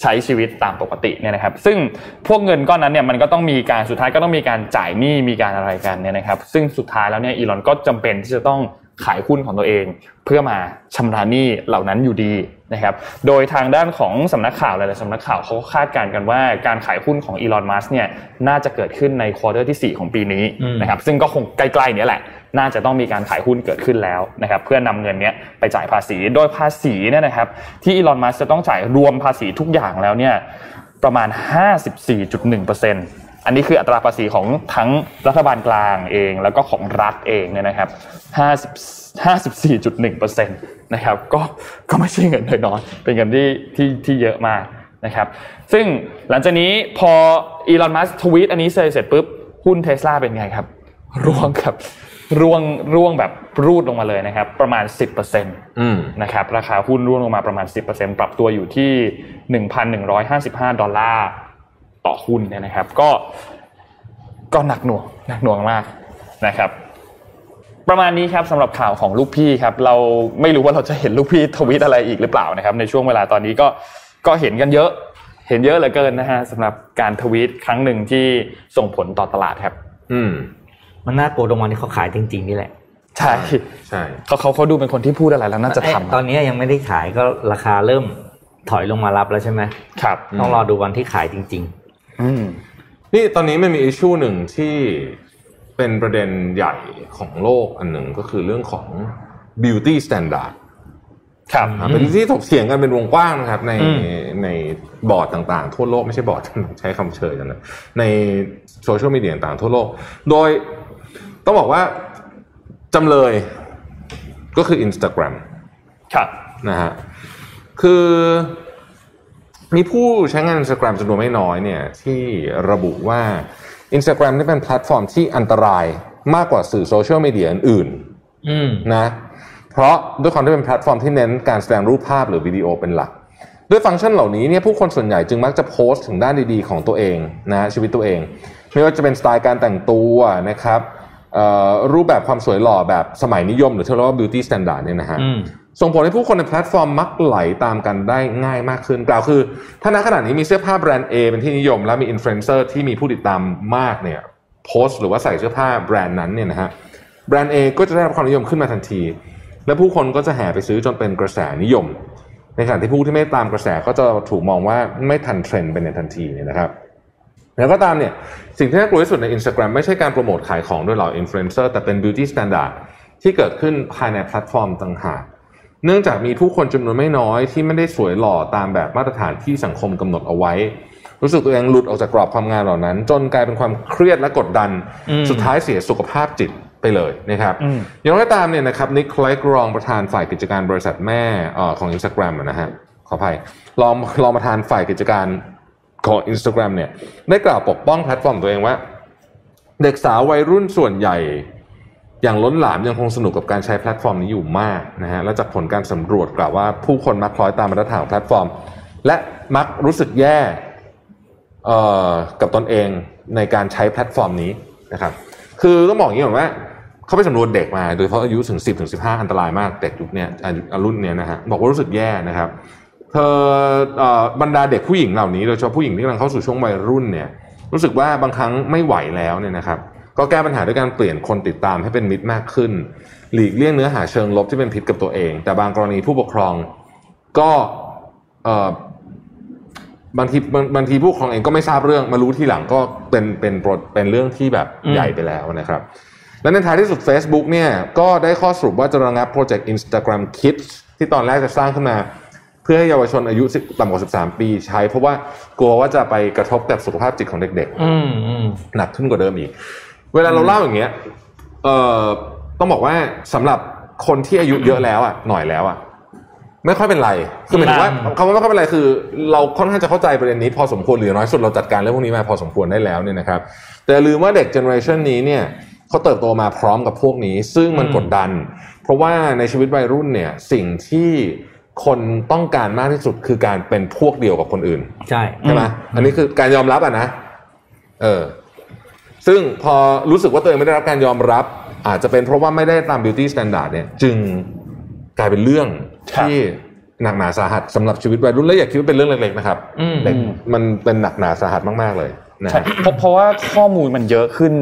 ใช้ชีวิตตามปกติเนี่ยนะครับ ซึ่งพวกเงินก้อนนั้นเนี่ยมันก็ต้องมีการสุดท้ายก็ต้องมีการจ่ายหนี้มีการอะไรกันเนี่ยนะครับ ซึ่งสุดท้ายแล้วเนี่ยอีลอนก็จำเป็นที่จะต้องขายหุ้นของตัวเอง เพื่อมาชำระหนี้เหล่านั้นอยู่ดี นะครับ โดยทางด้านของสำนักข่าวหลายๆสำนักข่าวเขาก็คาดการณ์กันว่าการขายหุ้นของอีลอนมัสเนี่ยน่าจะเกิดขึ้นในควอเตอร์ที่ 4 ของปีนี้อืมนะครับซึ่งก็คงใกล้ๆเนี้ยแหละ น่าจะต้องมีการขายหุ้นเกิดขึ้นแล้วนะครับเพื่อนำเงินเนี้ยไปจ่ายภาษี โดยภาษีเนี่ยนะครับที่อีลอนมัสจะต้องจ่ายรวมภาษีทุกอย่างแล้วเนี่ยประมาณ 54.1% อันนี้คืออัตราภาษีของทั้งรัฐบาลกลางเอง แล้วก็ของรัฐเองเนี่ยนะครับ50 54.1%นะครับก็ก็ไม่ใช่เงินน้อยๆเป็นเงินที่ที่ที่เยอะมากนะครับซึ่งหลังจากนี้พออีลอนมัสทวีตอันนี้เสร็จปุ๊บ หุ้นเทสลาเป็นไงครับ ร่วงครับร่วงร่วงแบบรูดลงมาเลยนะครับ ประมาณ 10%อืมนะครับราคาหุ้นร่วงลงมาประมาณ 10%ปรับตัวอยู่ที่ 1,155 ดอลลาร์ ต่อหุ้นเนี่ยนะครับ ก็ก็หนักหน่วงหนักหน่วงมากนะครับ ประมาณนี้ครับสำหรับข่าวของลูกพี่ครับ เราไม่รู้ว่าเราจะเห็นลูกพี่ทวีตอะไรอีกหรือเปล่านะครับ ในช่วงเวลาตอนนี้ก็ก็เห็นกันเยอะ เห็นเยอะเหลือเกินนะฮะสำหรับการทวีตครั้งหนึ่งที่ส่งผลต่อตลาดครับ อืม มันน่ากลัวตรงวันที่เขาขายจริง ๆ นี่แหละ ใช่ใช่เขาเขาเขาดูเป็นคนที่พูดอะไรแล้วน่าจะทำตอนนี้ยังไม่ได้ขายก็ราคาเริ่มถอยลงมารับแล้วใช่ไหมครับ ต้องรอดูวันที่ขายจริงอืม นี่ตอนนี้มันมีอิชชูหนึ่งที่เป็นประเด็นใหญ่ของโลกอันหนึ่งก็คือเรื่องของ beauty standard ครับอ่าเป็นที่ถกเถียงกันเป็นวงกว้างนะครับ ในอืมในบอร์ดต่างๆ ทั่วโลกไม่ใช่บอร์ดใช้คำเชยกันนะในโซเชียลมีเดียต่างๆทั่วโลก โดยต้องบอกว่าจำเลยก็คือ Instagram ครับนะฮะคือ มีผู้ใช้งาน Instagram จำนวนไม่น้อยเนี่ยที่ระบุว่า Instagram นี่เป็นแพลตฟอร์มที่อันตรายมากกว่าสื่อโซเชียลมีเดียอื่นๆนะเพราะด้วยความที่เป็นแพลตฟอร์มที่เน้นการแสดงรูปภาพหรือวิดีโอเป็นหลัก ด้วยฟังก์ชันเหล่านี้เนี่ยผู้คนส่วนใหญ่จึงมักจะโพสต์ถึงด้านดีๆของตัวเองนะชีวิตตัวเอง ไม่ว่าจะเป็นสไตล์การแต่งตัวนะครับรูปแบบความสวยหล่อแบบสมัยนิยม หรือที่เรียกว่า beauty standard เนี่ยนะฮะ ส่งผลให้ผู้คนในแพลตฟอร์มมักไหลตามกันได้ง่ายมากขึ้นกล่าวคือ ถ้าณขณะนี้มีเสื้อผ้าแบรนด์ A เป็นที่นิยม และมีอินฟลูเอนเซอร์ที่มีผู้ติดตามมากเนี่ยโพสต์หรือว่าใส่เสื้อผ้าแบรนด์นั้นเนี่ยนะฮะแบรนด์ A ก็จะได้รับความนิยมขึ้นมาทันที และผู้คนก็จะแห่ไปซื้อจนเป็นกระแสนิยม ในขณะที่ผู้ที่ไม่ตามกระแสก็จะถูกมองว่าไม่ทันเทรนด์ไปในทันทีเนี่ยนะครับแล้วก็ตามเนี่ยสิ่งที่น่ากลัวที่สุดใน Instagram ไม่ใช่การโปรโมทขายของด้วยเหล่าอินฟลูเอนเซอร์แต่เป็น beauty standard ที่เกิดขึ้นภายในแพลตฟอร์มต่างหาก เนื่องจากมีผู้คนจำนวนไม่น้อยที่ไม่ได้สวยหล่อตามแบบมาตรฐานที่สังคมกำหนดเอาไว้ รู้สึกตัวเองหลุดออกจากกรอบความงามเหล่านั้น จนกลายเป็นความเครียดและกดดันอืมสุดท้ายเสียสุขภาพจิตไปเลยนะครับอืมอย่างไรก็ตามเนี่ยนะครับนิคไลกรองประธานฝ่ายกิจการบริษัทแม่เอ่อของ Instagram อะนะฮะขออภัยรองรองประธานฝ่ายกิจการของ Instagram เนี่ยได้กล่าวปกป้องแพลตฟอร์มตัวเองว่า เด็กสาววัยรุ่นส่วนใหญ่ อย่างล้นหลามยังคงสนุกกับการใช้แพลตฟอร์มนี้อยู่มากนะฮะและจากผลการสำรวจกล่าวว่าผู้คนมักคล้อยตามมาตรฐานของแพลตฟอร์ม และมักรู้สึกแย่เอ่อกับตนเองในการใช้แพลตฟอร์มนี้นะครับ คือต้องบอกอย่างนี้ก่อนว่าเขาไปสำรวจเด็กมา โดยเฉพาะอายุถึง 10ถึง15 อันตรายมากเด็กยุคเนี้ยอรุ่นเนี้ยนะฮะบอกว่ารู้สึกแย่นะครับ เธอเอ่อบรรดาเด็กผู้หญิงเหล่านี้โดยเฉพาะผู้หญิงที่กำลังเข้าสู่ช่วงวัยรุ่นเนี่ยรู้สึกว่าบางครั้งไม่ไหวแล้วเนี่ยนะครับ ก็แก้ปัญหาด้วยการเปลี่ยนคนติดตามให้เป็นมิตรมากขึ้น หลีกเลี่ยงเนื้อหาเชิงลบที่เป็นพิษกับตัวเอง แต่บางกรณีผู้ปกครองก็เอ่อบางทีบางบางทีผู้ปกครองเองก็ไม่ทราบเรื่องมารู้ทีหลังก็เป็นเป็นเป็นเป็นเรื่องที่แบบอืมใหญ่ไปแล้วนะครับและในท้ายที่สุด Facebook เนี่ยก็ได้ข้อสรุปว่าจะระงับโปรเจกต์ Instagram Kids ที่ตอนแรกจะสร้างขึ้นมา เพื่อให้เยาวชนอายุ10ต่ำกว่า 13 ปีใช้ เพราะว่ากลัวว่าจะไปกระทบกับสุขภาพจิตของเด็กอืมอืมๆหนักขึ้นกว่าเดิมอีก เวลาเราเล่าอย่างเงี้ยเอ่อต้องบอกว่าสำหรับคนที่อายุเยอะแล้วอะหน่อยแล้วอะไม่ค่อยเป็นไร คือหมายถึงว่าคำว่าไม่ค่อยเป็นไรคือ เราค่อนข้างจะเข้าใจประเด็นนี้พอสมควรหรืออย่างน้อยสุดเราจัดการเรื่องพวกนี้มาพอสมควรได้แล้วเนี่ยนะครับ แต่อย่าลืมว่าเด็ก generation นี้เนี่ยเขาเติบโตมาพร้อมกับพวกนี้ ซึ่งมันกดดัน เพราะว่าในชีวิตวัยรุ่นเนี่ยสิ่งที่คนต้องการมากที่สุดคือการเป็นพวกเดียวกับคนอื่น ใช่ใช่ไหมอันนี้คือการยอมรับอะนะ เออ ซึ่งพอรู้สึกว่าตัวเองไม่ได้รับการยอมรับ อาจจะเป็นเพราะว่าไม่ได้ตาม beauty standard เนี่ยจึงกลายเป็นเรื่องครับที่หนักหนาสาหัสสำหรับชีวิตวัยรุ่นและอย่าคิดว่าเป็นเรื่องเล็กๆนะครับอืมเด็กมันเป็นหนักหนาสาหัสมากๆเลย นะใช่ฮะเพราะเพราะว่าข้อมูลมันเยอะขึ้น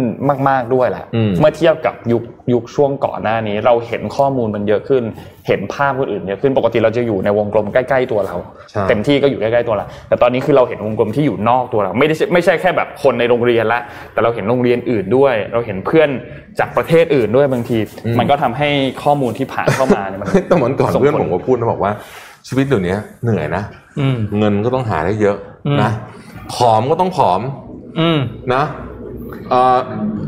มาก ๆด้วยแหละอืมเมื่อเทียบกับยุคยุคช่วงก่อนหน้านี้ เราเห็นข้อมูลมันเยอะขึ้น เห็นภาพคนอื่นเยอะขึ้นปกติเราจะอยู่ในวงกลมใกล้ๆตัวเราใช่เต็มที่ก็อยู่ใกล้ๆตัวเราแต่ตอนนี้คือเราเห็นวงกลมที่อยู่นอกตัวเรา ไม่ได้ใช่ไม่ใช่แค่แบบคนในโรงเรียนละ แต่เราเห็นโรงเรียนอื่นด้วย เราเห็นเพื่อนจากประเทศอื่นด้วยบางที มันก็ทำให้ข้อมูลที่ผ่านเข้ามาเนี่ยมันแต่เหมือนก่อนส่งผลเพื่อนผมก็พูดนะบอกว่าชีวิตเดี๋ยวนี้เหนื่อยนะอืมเงินก็ต้องหาได้เยอะอืมนะผอมก็ต้องผอม อืมนะเอ่อ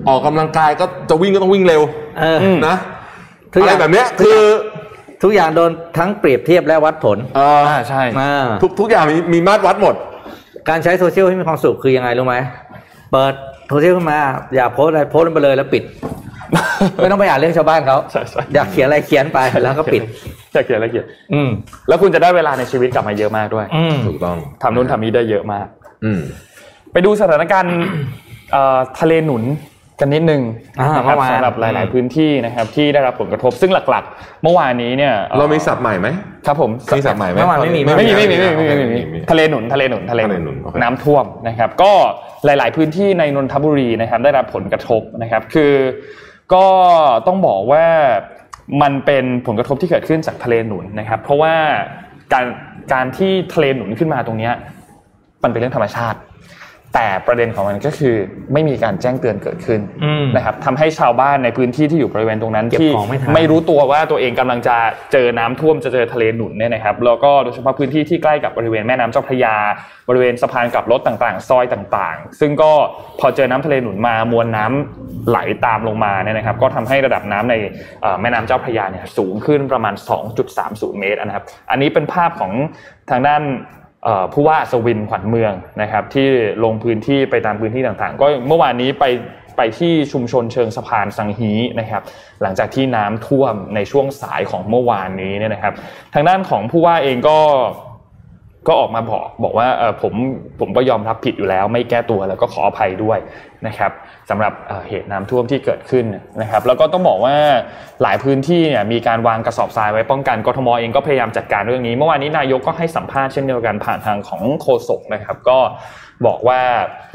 ออกกำลังกายก็จะวิ่งก็ต้องวิ่งเร็วเออมนะทุกอะอไรย่างแบบเนี้ยคือ ทุกอย่างโดนทั้งเปรียบเทียบและวัดผลเอ่ออ่าใช่มาทุกทุกอย่างมีมีมาตรวัดหมด การใช้โซเชียลให้มีความสุขคือยังไงรู้ไหม เปิดโซเชียลขึ้นมา อยากโพสต์อะไรโพสต์ลงไปเลยแล้วปิด ไม่ต้องไปอ่านเรื่องชาวบ้านเขาใช่ใช่ อยากเขียนอะไรเขียนไปแล้วก็ปิดอยากเขียนอะไรเขียนอืม แล้วคุณจะได้เวลาในชีวิตกลับมาเยอะมากด้วยอืม ถูกต้องทำนู่นทำนี้ได้เยอะมาก อืม ไปดูสถานการณ์เอ่อทะเลหนุนกันนิดนึงอ่านะครับเมื่อวานสำหรับหลาย ๆ พื้นที่นะครับที่ได้รับผลกระทบซึ่งหลัก ๆ เมื่อวานนี้เนี่ยอ่อเรามีศัพท์ใหม่ไหมครับผมมีศัพท์ใหม่ไหมเมื่อวานไม่มีไม่มีไม่มีไม่มีไม่มีโอไม่เคมีทะเลหนุนทะเลหนุนทะเลหทะเลหนุนุนนโอเคน้ำท่วมนะครับ ก็หลาย ๆ พื้นที่ในนนทบุรีนะครับได้รับผลกระทบนะครับ คือก็ต้องบอกว่ามันเป็นผลกระทบที่เกิดขึ้นจากทะเลหนุนนะครับ เพราะว่าการการที่ทะเลหนุนขึ้นมาตรงเนี้ยมันเป็นเรื่องธรรมชาติ แต่ประเด็นของมันก็คือไม่มีการแจ้งเตือนเกิดขึ้นอืมนะครับทำให้ชาวบ้านในพื้นที่ที่อยู่บริเวณตรงนั้นเก็บที่ของไม่ทันไม่รู้ตัวว่าตัวเองกำลังจะเจอน้ำท่วมจะเจอทะเลหนุนเนี่ยนะครับแล้วก็โดยเฉพาะพื้นที่ที่ใกล้กับบริเวณแม่น้ำเจ้าพระยา บริเวณสะพานกลับรถต่างๆ ซอยต่างๆ ซึ่งก็พอเจอน้ำทะเลหนุนมามวลน้ำไหลตามลงมาเนี่ยนะครับ ก็ทำให้ระดับน้ำในเอ่อแม่น้ำเจ้าพระยาเนี่ยสูงขึ้นประมาณ 2.30 เมตรนะครับ อันนี้เป็นภาพของทางด้านเอ่อ ผู้ว่าสวินขวัญเมืองนะครับ ที่ลงพื้นที่ไปตามพื้นที่ต่างๆ ก็เมื่อวานนี้ไปไปที่ชุมชนเชิงสะพานสังฮีนะครับ หลังจากที่น้ำท่วมในช่วงสายของเมื่อวานนี้เนี่ยนะครับ ทางด้านของผู้ว่าเองก็ ก็ออกมาบอกบอกว่าผมผมก็ยอมรับผิดอยู่แล้ว ไม่แก้ตัวแล้วก็ขออภัยด้วยนะครับสำหรับเหตุน้ำท่วมที่เกิดขึ้นนะครับ แล้วก็ต้องบอกว่าหลายพื้นที่เนี่ยมีการวางกระสอบทรายไว้ป้องกันกทมเองก็พยายามจัดการเรื่องนี้ เมื่อวานนี้นายกก็ให้สัมภาษณ์เช่นเดียวกันผ่านทางของโฆษกนะครับ ก็บอกว่า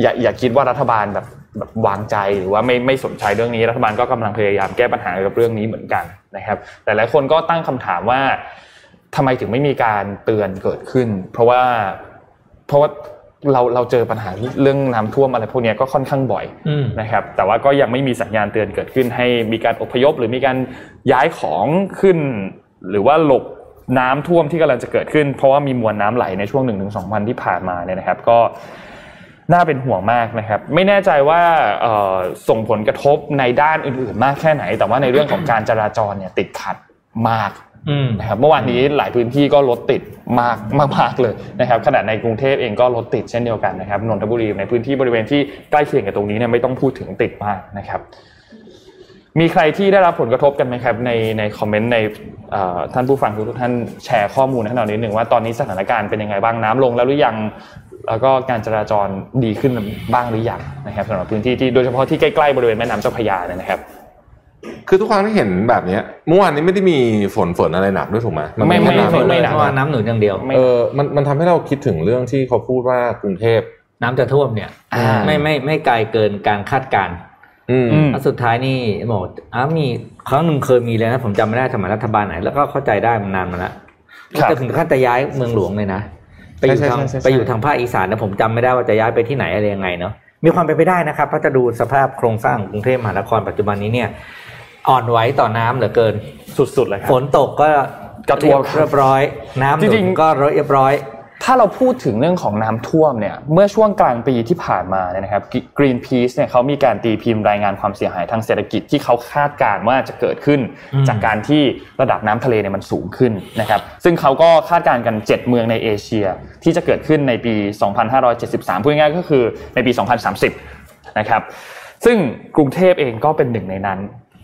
อย่าอย่าคิดว่ารัฐบาลแบบแบบวางใจหรือว่าไม่ไม่สนใจเรื่องนี้รัฐบาลก็กำลังพยายามแก้ปัญหากับเรื่องนี้เหมือนกันนะครับ แต่หลายคนก็ตั้งคำถามว่า ทำไมถึงไม่มีการเตือนเกิดขึ้น เพราะว่าเพราะว่าเราเราเจอปัญหาเรื่องน้ำท่วมอะไรพวกนี้ก็ค่อนข้างบ่อยอืมนะครับ แต่ว่าก็ยังไม่มีสัญญาณเตือนเกิดขึ้น ให้มีการอพยพหรือมีการย้ายของขึ้น หรือว่าหลบน้ำท่วมที่กำลังจะเกิดขึ้น เพราะว่ามีมวลน้ำไหลในช่วงหนึ่งถึงสองวันที่ผ่านมาเนี่ยนะครับ ก็น่าเป็นห่วงมากนะครับ ไม่แน่ใจว่าเอ่อส่งผลกระทบในด้านอื่นๆ มากแค่ไหน แต่ว่าในเรื่องของการจราจรเนี่ยติดขัดมากอืม นะครับเมื่อวานนี้หลายพื้นที่ก็รถติดมากมากๆเลยนะครับขนาดในกรุงเทพเองก็รถติดเช่นเดียวกันนะครับนนทบุรีในพื้นที่บริเวณที่ใกล้เคียงกับตรงนี้เนี่ยไม่ต้องพูดถึงติดมากนะครับ มีใครที่ได้รับผลกระทบกันไหมครับในในคอมเมนต์ในท่านผู้ฟังทุกท่านแชร์ข้อมูลให้เรานิดหนึ่งว่าตอนนี้สถานการณ์เป็นยังไงบ้างน้ำลงแล้วหรือยังแล้วก็การจราจรดีขึ้นบ้างหรือยังนะครับสำหรับพื้นที่ที่โดยเฉพาะที่ใกล้ๆบริเวณแม่น้ำเจ้าพระยาเนี่ยนะครับ คือทุกครั้งที่เห็นแบบเนี้ยเมื่อวานนี้ไม่ได้มีฝนฝนอะไรหนักด้วยถูกไหมนไม่แค่ไม่น้ำฝนไม่หนักเพราะว่าน้ำหนุนอย่างเดียวไม่เออมันมันทำให้เราคิดถึงเรื่องที่เขาพูดว่ากรุงเทพน้ำจะท่วมเนี่ยอ่าไม่ไม่ไม่ไกลเกินการคาดการณ์อืมอืมแล้วสุดท้ายนี่บอกอ้าวมีครั้งหนึ่งเคยมีเลยนะ ผมจำไม่ได้สมัยรัฐบาลไหน แล้วก็เข้าใจได้มันนานมาแล้วครับจะถึงขั้นจะย้ายเมืองหลวงเลยนะไปอยู่ใช่ทางใช่ใช่ใช่ไปอยู่ทางภาคอีสานนะผมจำไม่ได้ว่าจะย้ายไปที่ไหนอะไรยังไงเนาะมีความเป็นไปได้นะครับถ้าจะดูสภาพโครงสร้างของกรุงเทพมหานครปัจจุบันนี้เนี่ย อ่อนไหวต่อน้ำเหลือเกิน สุดๆเลยครับฝนตกก็กระท่วมเรียบร้อย น้ำหจนุริงนๆก็เรียบร้อย ถ้าเราพูดถึงเรื่องของน้ำท่วมเนี่ยเมื่อช่วงกลางปีที่ผ่านมาเนี่ยนะครับ Greenpeace เนี่ยเขามีการตีพิมพ์รายงานความเสียหายทางเศรษฐกิจที่เขาคาดการณ์ว่าจะเกิดขึ้นอืมจากการที่ระดับน้ำทะเลเนี่ยมันสูงขึ้นนะครับซึ่งเขาก็คาดการณ์กัน 7 เมืองในเอเชีย ที่จะเกิดขึ้นในปี 2573 พูดง่ายๆก็คือในปี 2030 นะครับซึ่งกรุงเทพเองก็เป็นหนึ่งในนั้น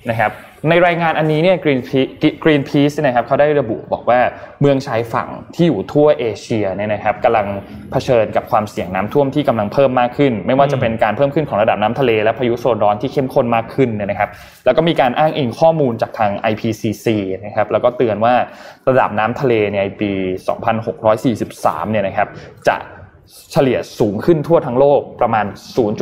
นะครับในรายงานอันนี้เนี่ย Greenpeace Greenpeace เนะครับเขาได้ระบุบอกว่าเมืองชายฝั่งที่อยู่ทั่วเอเชียเนี่ยนะครับกำลังเผชิญกับความเสี่ยงน้ำท่วมที่กำลังเพิ่มมากขึ้น ไม่ว่าจะเป็นการเพิ่มขึ้นของระดับน้ำทะเล และพายุโซนร้อนที่เข้มข้นมากขึ้นเนี่ยนะครับ แล้วก็มีการอ้างอิงข้อมูลจากทาง IPCC นะครับแล้วก็เตือนว่าระดับน้ำทะเลในปี 2643 เนี่ยนะครับจะเฉลี่ยสูงขึ้นทั่วทั้งโลกประมาณ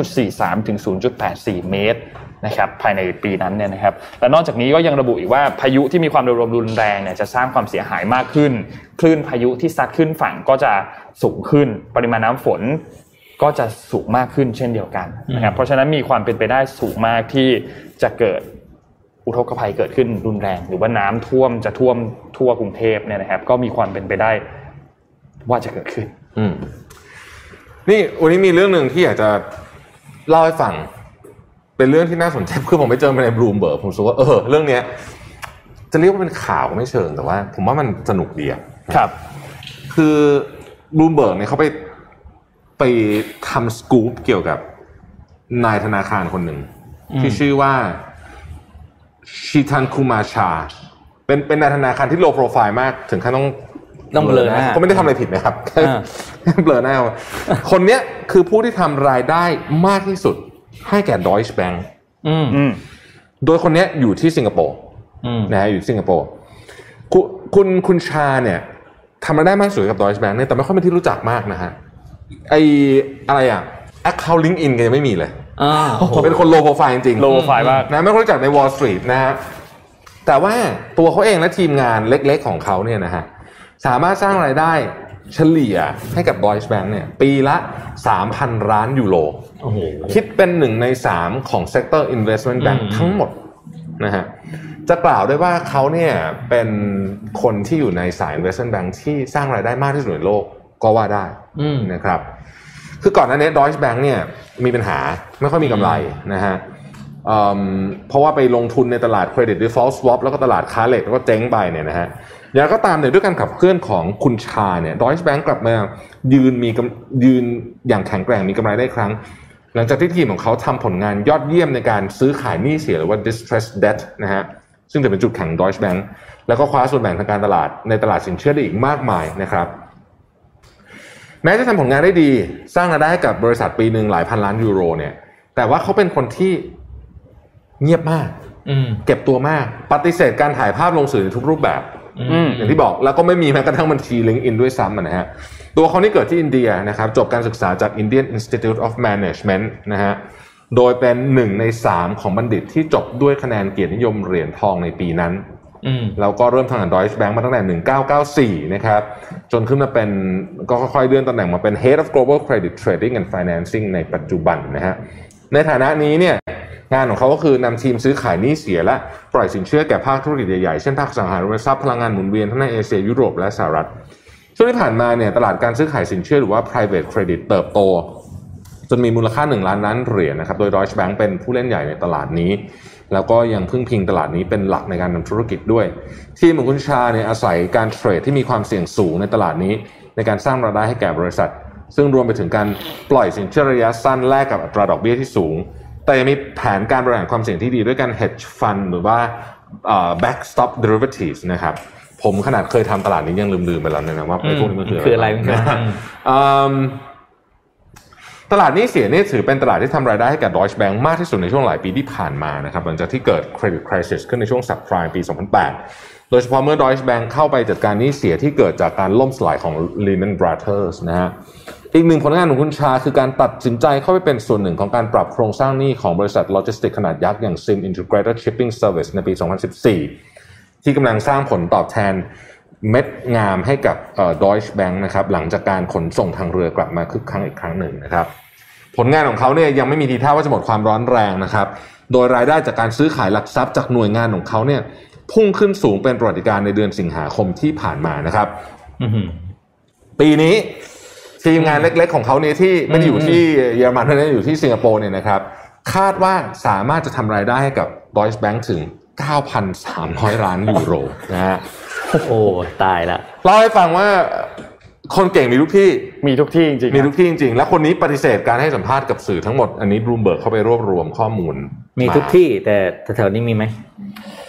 0.43 ถึง 0.84 เมตร นะครับภายในปีนั้นเนี่ยนะครับและนอกจากนี้ก็ยังระบุอีกว่าพายุที่มีความเร็วลมรุนแรงเนี่ยจะสร้างความเสียหายมากขึ้น คลื่นพายุที่ซัดขึ้นฝั่งก็จะสูงขึ้น ปริมาณน้ำฝนก็จะสูงมากขึ้นเช่นเดียวกันนะครับเพราะฉะนั้นมีความเป็นไปได้สูงมากที่จะเกิดอุทกภัยเกิดขึ้นรุนแรง หรือว่าน้ำท่วมจะท่วมทั่วกรุงเทพเนี่ยนะครับ ก็มีความเป็นไปได้ว่าจะเกิดขึ้นอืนี่วันนี้มีเรื่องหนึ่งที่อยากจะเล่าให้ฟัง เป็นเรื่องที่น่าสนใจคือผมไปเจอมาในบลูมเบิร์กผมรู้สึกว่าเออเรื่องเนี้ยจะเรียกว่าเป็นข่าวก็ไม่เชิงแต่ว่า ผมว่ามันสนุกดีอะครับ คือบลูมเบิร์กเนี่ยเขาไปไปทำสกู๊ปเกี่ยวกับนายธนาคารคนหนึ่งที่ชื่อว่าชิทันคูมาชา เป็นเป็นนายธนาคารที่โลโปรไฟล์มากถึงขั้นต้องต้องเบลอหน้าก็ไม่ได้ทำอะไรผิดนะครับอ่าเบลอหน้าเอาคนเนี้ยคือผู้ที่ทำรายได้มากที่สุด ให้แก่ Deutsche Bank อืมอืมโดยคนเนี้ยอยู่ที่สิงคโปร์อืมนะฮะอยู่ที่สิงคโปร์คุณคุณคุณชาเนี่ยทำรายได้มากที่สุดกับ Deutsche Bank เนี่ยแต่ไม่ค่อยเป็นที่รู้จักมากนะฮะไออะไรอะ account LinkedIn ก็ยังไม่มีเลยอ่าเป็นคนโลโปรไฟล์จริงๆโลไฟล์มากนะไม่ค่อยรู้จักใน Wall Street นะฮะแต่ว่าตัวเขาเองและทีมงานเล็กๆของเขาเนี่ยนะฮะสามารถสร้างรายได้ เฉลี่ยให้กับ Deutsche Bank เนี่ยปีละ 3,000 ล้านยูโรโอ้โหคิดเป็นหนึ่งในสามของ Sector Investment Bank อืมทั้งหมดนะฮะจะกล่าวได้ว่าเขาเนี่ยเป็นคนที่อยู่ในสาย Investment Bank ที่สร้างรายได้มากที่สุดในโลกก็ว่าได้อืมนะครับ คือก่อนหน้านี้ Deutsche Bank เนี่ยมีปัญหาไม่ค่อยมีกำไรนะฮะเอิ่มเพราะว่าไปลงทุนในตลาด Credit Default Swap แล้วก็ตลาดค้าเหล็กแล้วก็เจ๊งไปเนี่ยนะฮะ อย่างไรก็ตามเนี่ยด้วยการขับเคลื่อนของคุณชาเนี่ย Deutsche Bank กลับมายืนมีกำยืนอย่างแข็งแกร่งมีกำไรได้อีกครั้ง หลังจากที่ทีมของเขาทำผลงานยอดเยี่ยมในการซื้อขายหนี้เสียหรือว่า distressed debt นะฮะซึ่งจะเป็นจุดแข็ง Deutsche Bank แล้วก็คว้าส่วนแบ่งทางการตลาดในตลาดสินเชื่อได้อีกมากมายนะครับแม้จะทำผลงานได้ดี สร้างรายได้ให้กับบริษัทปีหนึ่งหลายพันล้านยูโรเนี่ย แต่ว่าเขาเป็นคนที่เงียบมากอืมเก็บตัวมาก ปฏิเสธการถ่ายภาพลงสื่อในทุกรูปแบบ อืมอย่างที่บอกแล้วก็ไม่มีแม้กระทั่งบัญชีลิงก์อินด้วยซ้ำอะนะฮะตัวเขานี่เกิดที่อินเดียนะครับจบการศึกษาจาก Indian Institute of Management นะฮะโดยเป็นหนึ่งในสามของบัณฑิตที่จบด้วยคะแนนเกียรตินิยมเหรียญทองในปีนั้นอืมแล้วก็เริ่มทำงาน Deutsche Bank มาตั้งแต่ 1994 นะครับ จนขึ้นมาเป็นก็ค่อยๆเลื่อนตำแหน่งมาเป็น Head of Global Credit Trading and Financing ในปัจจุบันนะฮะในฐานะนี้เนี่ย งานของเขาก็คือนำทีมซื้อขายหนี้เสียและปล่อยสินเชื่อแก่ภาคธุรกิจใหญ่ๆ เช่นภาคสังหาริมทรัพย์พลังงานหมุนเวียนทั้งในเอเชียยุโรปและสหรัฐ ช่วงที่ผ่านมาเนี่ยตลาดการซื้อขายสินเชื่อหรือว่า private credit เติบโต จนมีมูลค่า 1 ล้านล้านเหรียญนะครับ โดย Deutsche Bank เป็นผู้เล่นใหญ่ในตลาดนี้ แล้วก็ยังพึ่งพิงตลาดนี้เป็นหลักในการทำธุรกิจด้วย ทีมของคุณชาเนี่ยอาศัยการเทรดที่มีความเสี่ยงสูงในตลาดนี้ ในการสร้างรายได้ให้แก่บริษัท ซึ่งรวมไปถึงการปล่อยสินเชื่อระยะสั้นแลกกับอัตราดอกเบี้ยที่สูง แต่ยังมีแผนการบริหารความเสี่ยงที่ดีด้วยการ hedge fund หรือว่าเอ่อ backstop derivatives นะครับผมขนาดเคยทำตลาดนี้ยังลืมๆไปแล้วเนยนะว่าไอ้พวกนี้มันคือคืออะไรมันคืออะไรนะอืมตลาดหนี้เสียนี่ถือเป็นตลาดที่ทำรายได้ให้กับ Deutsche Bank มากที่สุดในช่วงหลายปีที่ผ่านมานะครับหลังจากที่เกิด credit crisis ขึ้นในช่วง subprime ปี 2008 โดยเฉพาะเมื่อ Deutsche Bank เข้าไปจัดการหนี้เสียที่เกิดจากการล่มสลายของ Lehman Brothers นะฮะ อีกหนึ่งผลงานของคุณชาคือการตัดสินใจเข้าไปเป็นส่วนหนึ่งของการปรับโครงสร้างหนี้ของบริษัทโลจิสติกขนาดยักษ์อย่าง Sim Integrated Shipping Service ในปี 2014 ที่กำลังสร้างผลตอบแทนเม็ดงามให้กับเอ่อ Deutsche Bank นะครับหลังจากการขนส่งทางเรือกลับมาคึกคักอีกครั้งหนึ่งนะครับผลงานของเขาเนี่ยยังไม่มีทีท่าว่าจะหมดความร้อนแรงนะครับโดยรายได้จากการซื้อขายหลักทรัพย์จากหน่วยงานของเขาเนี่ยพุ่งขึ้นสูงเป็นประวัติการณ์ในเดือนสิงหาคมที่ผ่านมานะครับอือหือปีนี้ ทีมงานเล็ก ๆ ของเขาเนี่ยที่ไม่ได้อยู่ที่เยอรมันเท่านั้นอยู่ที่สิงคโปร์เนี่ยนะครับคาดว่าสามารถจะทำรายได้ให้กับ Deutsche Bank ถึง 9,300 ล้านยูโรนะฮะโอ้ตายละเล่าให้ฟังว่าคนเก่งมีทุกที่มีทุกที่จริงๆมีทุกที่จริง ๆ และคนนี้ปฏิเสธการให้สัมภาษณ์กับสื่อทั้งหมดอันนี้บลูมเบิร์กเข้าไปรวบรวมข้อมูล มีทุกที่แต่แถวๆนี้มีไหม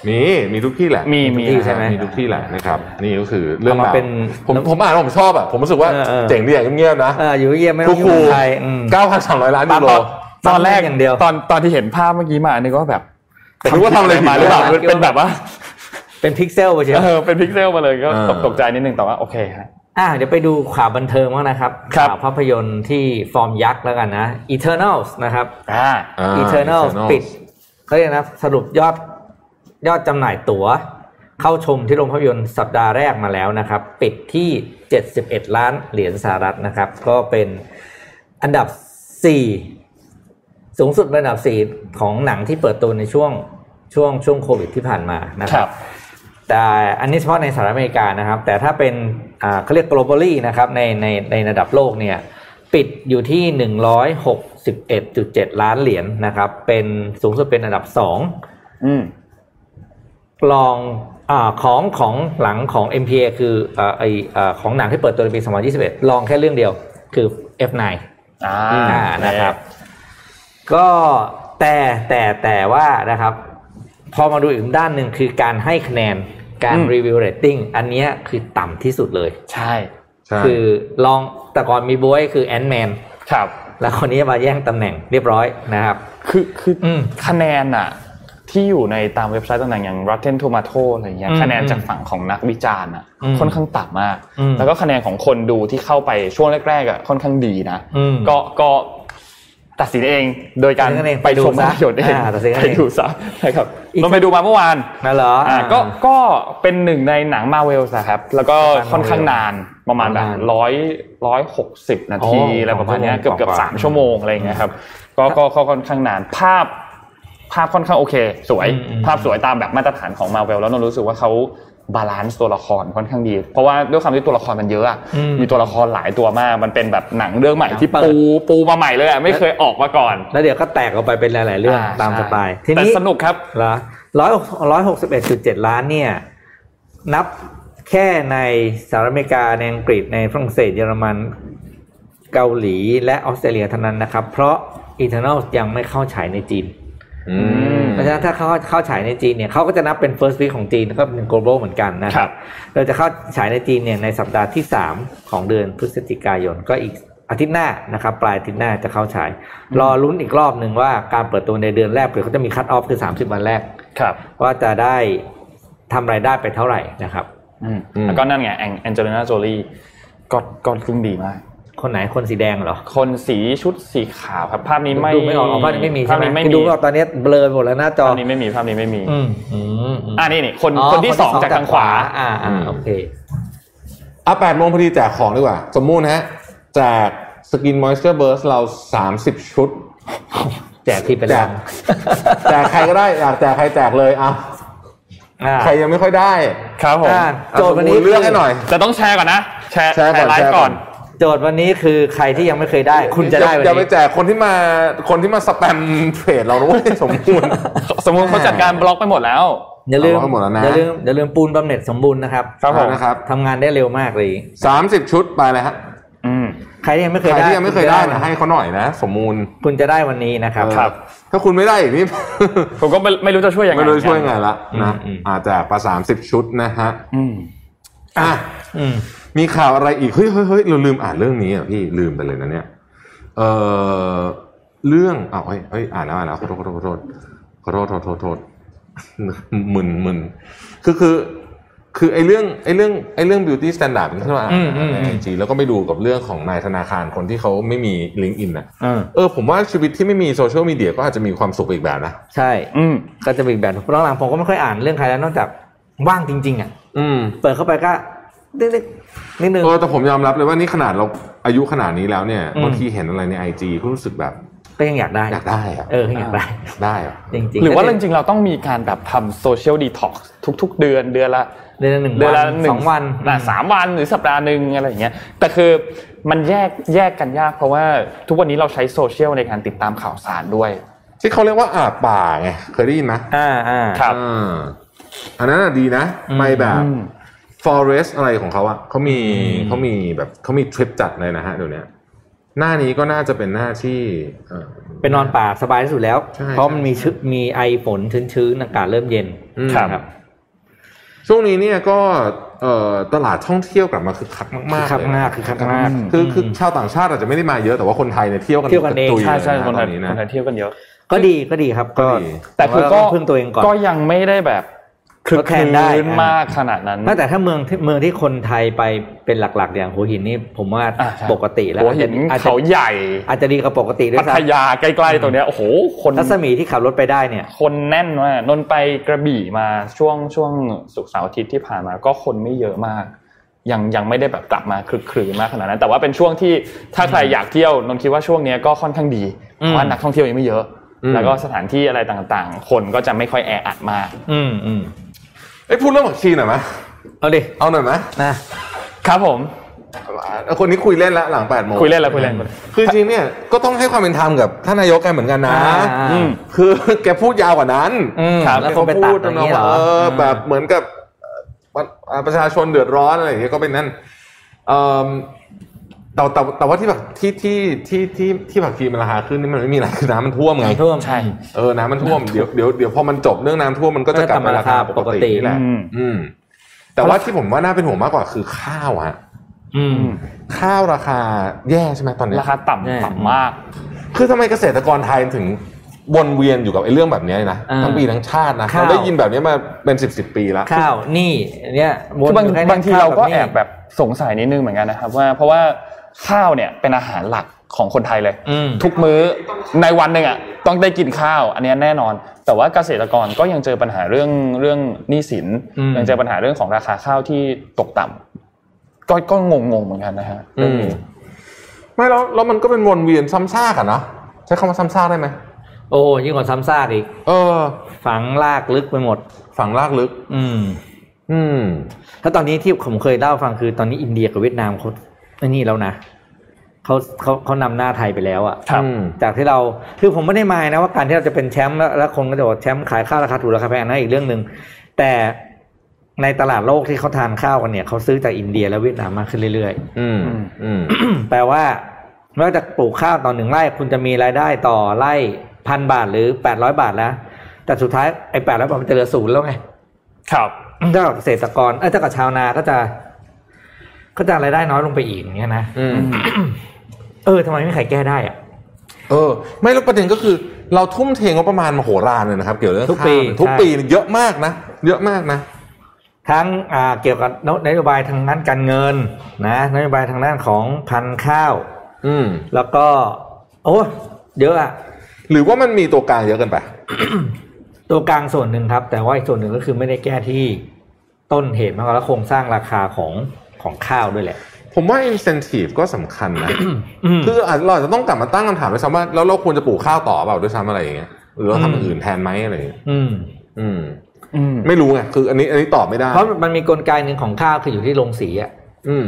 มีมีทุกที่แหละมีมีทุกที่ใช่ไหมมีทุกที่แหละนะครับ นี่ก็คือเรื่องเอาเรื่องรามาเป็นผมผมอ่านแล้วผมชอบอะผมรู้สึกว่าเออเออเจ๋งดีอย่างเงียบๆนะเอออยู่เยี่ยมไม่ต้ทุอกงครูยุ่งกับใครอืม9,300ล้านยูโรตอนแรกอย่างเดียวตอนตอนที่เห็นภาพเมื่อกี้มานึกว่าแบบนึกว่าทำอะไรผิดมาหรือเปล่าหรือเปล่าเป็นแบบว่า เป็นพิกเซลไปเชียวเออเป็นพิกเซลมาเลยก็เออตกตกใจนิดนึงแต่ว่าโอเคฮะอะเดี๋ยวไปดูข่าวบันเทิงบ้างนะครับครับข่าวภาพยนตร์ที่ฟอร์มยักษ์แล้วกันนะ Eternals นะครับอ่าอ่า Eternals ปิดเขาเรียกนะสรุปยอด ยอดจำหน่ายตั๋ว เข้าชมที่โรงภาพยนตร์สัปดาห์แรกมาแล้วนะครับ ปิดที่ 71 ล้านเหรียญสหรัฐนะครับ ก็เป็นอันดับ 4 สูงสุดเป็นอันดับ 4 ของหนังที่เปิดตัวในช่วงช่วงช่วงโควิดที่ผ่านมานะคครัรับบแต่อันนี้เฉพาะในสหรัฐอเมริกานะครับ แต่ถ้าเป็นอ่าเขาเรียก globally นะครับในในในระดับโลกเนี่ยปิดอยู่ที่ 161.7 ล้านเหรียญนะครับ เป็นสูงสุดเป็นอันดับ2อื มรองอาของของหลังของ MPA คืออ่าไออาของหนังที่เปิดตัวในปี2021 ลองแค่เรื่องเดียวคือ F9 อ่าอ่านะครับ ก็แต่แต่แต่ว่านะครับ พอมาดูอีกด้านหนึ่งคือการให้คะแนนการรีวิวเรตติ้งอันเนี้ยคือต่ำที่สุดเลยใช่ใช่ คือลองแต่ก่อนมีบวยคือแอนแมนครับ แล้วคนนี้มาแย่งตำแหน่งเรียบร้อยนะครับ คือคืออมคะแนนอะ ที่อยู่ในตามเว็บไซต์ต่างๆอย่าง Rotten Tomato อะไรเงี้ยอืมคะแนนจากฝั่งของนักวิจารณ์อะอืมค่อนข้างต่ำมากอืมแล้วก็คะแนนของคนดูที่เข้าไปช่วงแรกๆอะค่อนข้างดีนะอืมก็ก็ตัดสินเองโดยการตัดสินเองไปชมไปดูซะภาพยนตร์เองอ่าตัดสินเองไปดูซะนะครับอีกเราไปดูมาเมื่อวานนั่นเหรออ่าอ่าก็ก็เป็นหนึ่งในหนังมาเวลนะครับ แล้วก็หนังค่อนข้าง Marvel นานประมาณแบบนานร้อยร้อยหกสิบนาทีอ๋ออะไรประมาณเนี้ยเกือบสองบชั่วโมงเกือบกว่าสามชั่วโมงอะไรอย่างเงี้ยครับก็ก็ก็ค่อนข้างนานภาพ ภาพค่อนข้างโอเค สวยอืมอืมภาพสวยตามแบบมาตรฐานของมาเวลแล้วรู้สึกว่าเขา balance ตัวละครค่อนข้างดี เพราะว่าด้วยความที่ตัวละครมันเยอะอะอืมมีตัวละครหลายตัวมากมันเป็นแบบหนังเรื่องใหม่ที่เปิดปูปูมาใหม่เลยอะไม่เคยออกมาก่อน แล้วเดี๋ยวก็แตกออกไปเป็นหลาย ๆ เรื่องอ่ตามใช่สไตล์ทีแต่นี้สนุกครับเหรอร้อยร้อยหกสิบเอ็ดจุดเจ็ดล้านเนี่ยนับแค่ในสหรัฐอเมริกาในอังกฤษในฝรั่งเศสเยอรมันเกาหลีและออสเตรเลียเท่านั้นนะครับ เพราะ Eternal ยังไม่เข้าฉายในจีนอืม เพราะฉะนั้นถ้าเขาเข้าฉายในจีนเนี่ยเขาก็จะนับเป็น first week ของจีนก็เป็น global เหมือนกันนะคครัรับบเราจะเข้าฉายในจีนเนี่ยในสัปดาห์ที่ 3 ของเดือนพฤศจิกายนก็อีกอาทิตย์หน้านะครับปลายอาทิตย์หน้าจะเข้าฉาย รอลุ้นอีกรอบหนึ่งว่าการเปิดตัวในเดือนแรกเดี๋ยวเขาจะมีคั t ออฟคือ 30 วันแรกครับว่าจะได้ทำรายได้ไปเท่าไหร่นะครับอืมอืมแล้วก็นั่นไงแองเจลิน่าโจลีก็ก็ขึ้นดีมาก คนไหนคนสีแดงเหรอ คนสีชุดสีขาวครับภาพนี้ไม่ดูไม่ออกอ๋อภาพนี้ไม่มีภาใช่ไหมภาพนี้ไม่มีคือดูไม่ออกตอนนี้เบลอไปหมดแล้วหน้าจอภาพนี้ไม่มีภาพนี้ไม่มีอืมอืมอืมอ่านี่นี่คนอ๋อคนที่สองจากทางขวาอ่าอ่าโอเคอะแปดโมงพอดีแจกของดีกว่า สมมุตินะฮะแจก Skin Moisture Burst เราสามสิบชุด แจกที่เป็นแจลักงแจกใครก็ได้อยากแจกใครแจกเลยอะอ่าใครยังไม่ค่อยได้ ครับผมอ่าอะโจทย์วันนี้สมมุติเลือกให้หน่อยแต่ต้องแชร์ก่อนนะ แชร์แชร์ก่อนไลแชร์ฟ์ก่ก่ออนน โจทย์วันนี้คือใครที่ยังไม่เคยได้ คุณจะได้วันอย่าไปนี้แจกคนที่มาคนที่มาสแปมเพจเราด้วยสมมุติสมมติเขาจัดการบล็อกไปหมดแล้ว อย่าลืมเอาไว้หมดแล้วนะ อย่าลืมอย่าลืมปูนบำเหน็จสมบูรณ์นะครับครับผม นะครับทำงานได้เร็วมากเลย สามสิบชุดไปเลยฮะอืม ใครที่ยังไม่เคใครยได้ที่ยังไม่เคยได้ณจะนะให้เขาหน่อยนะ สมมูลคุณจะได้วันนี้นะครับเออถ้าคุณไม่ได้อีกนี่ ผมก็ไม่ไม่รู้จะช่วยยังไงไม่รู้จะช่วยไงละนะอืมอืม อาจจะประสามสิบชุดนะฮะอืม อะอืม มีข่าวอะไรอีกเฮ้ยเฮ้ยเฮ้ยเราลืมอ่านเรื่องนี้อะพี่ลืมไปเลยนะเนี่ย เออเรื่องอ้าวเฮ้ยเฮ้ยอ่านแล้วอ่านแล้วขอโทษขอโทษขอโทษขอโทษขอโทษขอโทษขอโทษมึนมึนคือคือ คือไอ้เรื่องไอ้เรื่องไอ้เรื่อง beauty standard ที่เราอ่านอืมอืมในอืไอมแล้วก็ไม่ดูกับเรื่องของนายธนาคารคนที่เขาไม่มี link in อะอืมเออผมว่าชีวิตที่ไม่มีโซเชียลมีเดียก็อาจจะมีความสุขอีกแบบนะ ใช่ อืมก็จะมีอีกแบบหลังๆผมก็ไม่ค่อยอ่านเรื่องใครแล้วนอกจากว่างจริง ๆ อะ อืมเปิดเข้าไปก็เล็กๆ นิดนึงเออแต่ผมยอมรับเลยว่านี่ขนาดเราอายุขนาดนี้แล้วเนี่ยอืมบางทีเห็นอะไรใน IG ก็รู้สึกแบบก็ยังอยากได้อยากได้อะเอออยากได้ได้อะจริงๆหรือว่าจริงๆเราต้องมีการแบบทำ social detoxทุก ๆ เดือนเดือนละเดือนละหนึ่งเดือนวัละนหนึ่สองวันะสามวันหรือสัปดาห์หนึ่งอะไรอย่างเงี้ยแต่คือมันแยกแยกกันยาก เพราะว่าทุกวันนี้เราใช้โซเชียลในการติดตามข่าวสารด้วย ที่เขาเรียกว่าอาบป่าไงเคยได้ยินไหมอ่าอ่าครับอ่าอันนั้นนะดีนะอืมไปแบบอืม forest อะไรของเขาอะเขามีอืมเขามีแบบเขามีทริปจัดเลยนะฮะเดี๋ยวนี้หน้านี้ก็น่าจะเป็นหน้าที่เอ่อเป็นนอนป่าสบายที่สุดแล้วใช่เพราะใช่มันมีชึมีไอฝนชื้นๆอากาศเริ่มเย็นอืมครับ ช่วงนี้เนี่ยก็เอ่อตลาดท่องเที่ยวกลับมาคึกคักมากๆคึกคักเลยนะมากคึกคักมากคือคือชาวต่างชาติอาจจะไม่ได้มาเยอะแต่ว่าคนไทยเนี่ยเที่ยวกันเที่ยวกันเองระตุยใช่ใช่เลยะคนไทยตอคนไทยเที่ยวกันเยอะ ก็ดีก็ดีครับ ก็ก็ดีแต่คือก็ว่าเราต้องพึ่งตัวเองก่อนก็ยังไม่ได้แบบ คลึกทดคแทลืนได้นมากขนาดนั้นไม่แต่ถ้าเมืองที่เมืองที่คนไทยไปเป็นหลักๆ อย่างหัวหินนี่ผมว่าอะใช่ปกติแล้วหัวหินอาจจะเขาใหญ่ อาจจะดีกว่าปกติด้วพัยทซ้ำยาใกล้ๆตรงเนี้ยโอ้โหคนรัศมีที่ขับรถไปได้เนี่ย คนแน่นมากนนท์ไปกระบี่มาช่วงช่วงศุกร์เสาร์อาทิตย์ที่ผ่านมาก็คนไม่เยอะมากยังยังไม่ได้แบบกลับมาคลึกคลืนมากขนาดนั้น แต่ว่าเป็นช่วงที่ถ้าใครอยากเที่ยวนนท์คิดว่าช่วงเนี้ยก็ค่อนข้างดีอืมเพราะว่านักท่องเที่ยวยังไม่เยอะอืมแล้วก็สถานที่อะไรต่างๆ คนก็จะไม่ค่อยแออัดมาก อืม อืมเอ้ยพูดเรื่องผักชีหน่อยไหมเอาดิเอาหน่อยไหมนะครับผมเอาคนนี้คุยเล่นละหลังแปดโมงคุยเล่นแล้วคุยเล่นคุยเล่นคือจริงๆเนี่ยก็ต้องให้ความเป็นธรรมกับท่านนายกแกเหมือนกันนะอ่าอืมคือแกพูดยาวกว่านั้นอืมครับแล้วคนไปตัดอย่างนี้เหรอเออแบบเหมือนกับเอ่อประชาชนเดือดร้อนอะไรอย่างเงี้ยก็เป็นนั่นเอ่อ แต่แต่แต่ว่าที่แบบที่ที่ที่ที่ที่ผักชีมันราคาขึ้นนี่มันไม่มีอะไรคือน้ำมันท่วมไงน้ำท่วมใช่เออน้ำมันท่วมเดี๋ยวเดี๋ยวเดี๋ยวพอมันจบเรื่องน้ำท่วมมันก็จะกลับมาราคาปกตินี่แหละอืมอืมแต่ว่าที่ผมว่าน่าเป็นห่วงมากกว่าคือข้าวฮะอืม ข้าวราคาแย่ใช่ไหมตอนเนี้ยราคาต่ำแน่ต่ำมาก คือทำไมเกษตรกรไทยถึงวนเวียนอยู่กับไอ้เรื่องแบบนี้นะอ่าทั้งปีทั้งชาตินะข้าวเราได้ยินแบบนี้มาเป็นสิบสิบปีแล้วข้าวนี่เนี่ยวคืนอบางยู่แค่นี้บางทีเราก็ข้วแอบแบบสงสัยนิดนึงเหมือนกันนะครับว่าเพราะว่า ข้าวเนี่ยเป็นอาหารหลักของคนไทยเลยอืมทุกมื้อในวันหนึ่งอะต้องได้กินข้าว อันเนี้ยแน่นอน แต่ว่าเกษตรกรก็ยังเจอปัญหาเรื่องเรื่องหนี้สินอืมยังเจอปัญหาเรื่องของราคาข้าวที่ตกต่ำก็ก็งงงๆเหมือนกันนะฮะเรื่องนี้ไม่แล้วแล้วมันก็เป็นวนเวียนซ้ำซากอะเนาะใช้คำว่าซ้ำซากได้ไหมโอ้ยิ่งกว่าซ้ำซากอีก เออ ฝังลากลึกไปหมด ฝังลากลึก อืม อืมถ้าตอนนี้ที่ผมเคยเล่าให้ฟังคือตอนนี้อินเดียกับเวียดนามเขาไอ้ นี่แล้วนะเขาเขาเขานำหน้าไทยไปแล้วอะครับอืมจากที่เราคือผมไม่ได้หมายนะว่าการที่เราจะเป็นแชมป์แล้วแล้วคนก็จะบอกแชมป์ขายข้าวราคาถูกราคาแพงนะอีกเรื่องหนึ่งแต่ในตลาดโลกที่เขาทานข้าวกันเนี่ยเขาซื้อจากอินเดียและเวียดนามมากขึ้นเรื่อยอืมอืมๆแปลว่าไม่ว่าจะปลูกข้าวต่อหนึ่งไร่ คุณจะมีรายได้ต่อไร่พันบาทหรือแปดร้อยบาทแล้วแต่สุดท้ายไอ้แปดร้อยบาทมันจะเหลือศูนย์แล้วไง ครับถ้ากับเกษตรกรเอ้ยถ้ากับชาวนาก็จะ ก็จะรายได้น้อยลงไปอีกอย่างเงี้ยนะอืมเออทำไมไม่มีใครแก้ได้อะเออ ไม่แล้วประเด็นก็คือ เราทุ่มเทงบประมาณมโหฬารเลยนะครับ เกี่ยวกับเรื่องทุกปีข้าวเนี่ยทุกใช่ปีเยอะมากนะเยอะมากนะแททั้งอ่าเกี่ยวกับนนโยบายทางด้านการเงิน นะนโยบายทางด้านของพันธุ์ข้าว อืม แล้วก็ โอ้เยอะอะหรือว่ามันมีตัวกลางเยอะเกันไปตัวกลางส่วนหนึ่งครับ แต่ว่าอีกส่วนหนึ่งก็คือไม่ได้แก้ที่ต้นเหตุมากกว่าแล้วโครงสร้างราคาของ ของข้าวด้วยแหละ ผมว่า incentive ก็สำคัญนะอืมคืออาจเราอาจจะต้องกลับมาตั้งคำถามด้วยซ้ำว่าแล้วเราควรจะปลูกข้าวต่อเปล่าด้วยซ้ำอะไรอย่างเงี้ยหรือเราทำอย่างอื่นแทนไหมอะไรอย่างเงี้ยอืมอืมอืมไม่รู้ไงคือ อันนี้อันนี้ตอบไม่ได้ เพราะมันมีกลไกหนึ่งของข้าวคืออยู่ที่โรงสีอะอืม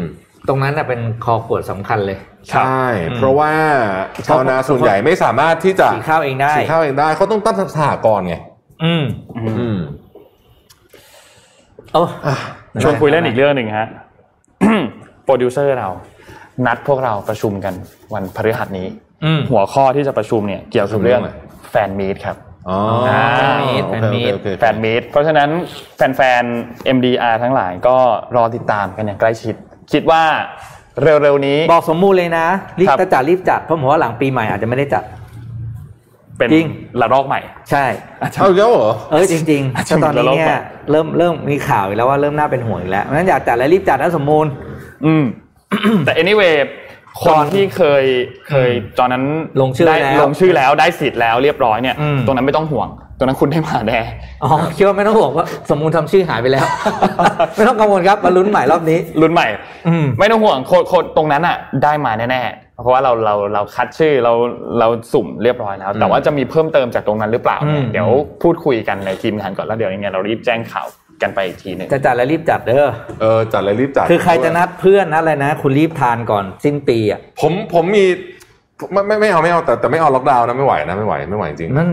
ตรงนั้นน่ะเป็นคอขวดสำคัญเลย ใช่อืมเพราะว่าชาวนาส่วนใหญ่ไม่สามารถที่จะสีข้าวเองได้สีข้าวเองได้เขาต้องตั้งสหกรณ์ไงอืมอืมโอ้ชวนคุยเล่นอีกเรื่องหนึ่งฮะ โปรดิวเซอร์เรา นัดพวกเราประชุมกันวันพฤหัสนี้อืมหัวข้อที่จะประชุมเนี่ยเกี่ยวกับเรื่องประชุมเรื่องอะไรแฟนมีตครับอ๋ออ่าโอเคแฟนมีตโอเคโอเคแฟนมีตเพราะฉะนั้นแฟนๆ MDR ทั้งหลายก็รอติดตามกันอย่างใกล้ชิด คิดว่าเร็วๆนี้ บอกสมมูลเลยนะรีบครับจะจัดรีบจัดเพราะผมว่าหลังปีใหม่อาจจะไม่ได้จัด เป็นจริงระลอกใหม่ ใช่เอาอีกแล้วเหรอเออจริงๆอาจจะแต่ตอนนี้เนี่มีระลอกใหม่ยเริ่มเริ่มมีข่าวอีกแล้วว่าเริ่มน่าเป็นห่วงอีกแล้วงั้นอยากจัดแล้วรีบจัดนะสมมูล อืม แต่ anyway คก่อนนที่เคยเคยตอนนั้นลงชื่อได้แล้วลงชื่อแล้วได้สิทธิ์แล้วเรียบร้อยเนี่ยอืมตรงนั้นไม่ต้องห่วง ตรงนั้นคุณได้มาแน่อ๋อคิดว่าไม่ต้องห่วงว่าสมมูลทำชื่อหายไปแล้ว ไม่ต้องกังวลครับมาลุ้นใหม่รอบนี้รุ่นใหม่อืมไม่ต้องห่วงโคดโคดตรงนั้นอะ ได้มาแน่ๆ เพราะว่าเราเราเราคัดชื่อเราเราสุ่มเรียบร้อยแล้ว แต่ว่าจะมีเพิ่มเติมจากตรงนั้นหรือเปล่าเนี่ยอืมเดี๋ยวพูดคุยกันในทีมงานก่อนแล้วเดี๋ยวยังไงเรารีบแจ้งข่าวกันไปอีกทีหนึ่งจะจัดแล้วรีบจัดเด้อเออจัดเลยรีบจัดคือใครจะนัดเพื่อนนัดอะไรนะ คุณรีบทานก่อนสิ้นปีอะผมผมมีไม่ไม่ไม่เอาไม่เอาแต่แต่ไม่เอาล็อกดาวน์นะไม่ไหวนะไม่ไหวไม่ไหวจริงมัน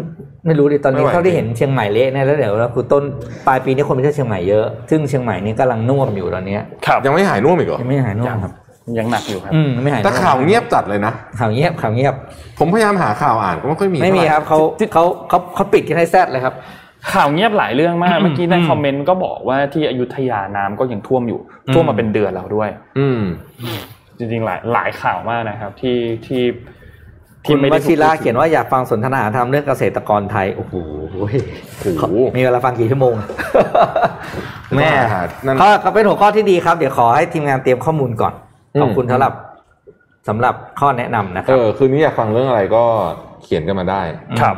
ไม่รู้ดิตอนนี้ไม่ไหวเท่าที่เห็นเชียงใหม่เละเนี่ยแล้วเดี๋ยวแล้วคือต้นปลายปีนี้คนไปเที่ยวเชียงใหม่เยอะ ซึ่งเชียงใหม่นี่กำลังน่วมอยู่ตอนเนี้ยครับยังไม่หายน่วมอีกเหรอยังไม่หายน่วมครับ ยังหนักอยู่ครับ อืมไม่หายแต่ข่าวเงียบจัดเลยนะ ข่าวเงียบข่าวเงียบ ผมพยายามหาข่าวอ่านก็ไม่ค่อยมีไม่มีเท่าหครับเขาเขาเขาเขาปิดกันให้แซดเลยครับ ข่าวเงียบหลายเรื่องมากอืมเมื่อกี้ในอืมคอมเมนต์ก็บอกว่าที่อยุธยาน้ำก็ยังท่วมอยู่ ท่วมมาเป็นเดือนแล้วด้วย อืม จริงๆหลายหลายข่าวมากนะครับ ที่ที่คุณไม่วได้ชิราถูกพูดถึงเขียนว่าอยากฟังสนทนาธรรมเรื่องเกษตรกรไทย โอ้โหโอ้โหมีเวลาฟังกี่ชั่วโมง แม่หานั่นก็ก็เป็นหัวข้อที่ดีครับ เดี๋ยวขอให้ทีมงานเตรียมข้อมูลก่อนอืม ขอบคุณสำหรับสำหรับข้อแนะนำนะคเอรับอคืนนี้อยากฟังเรื่องอะไรก็เขียนกันมาได้ ครับ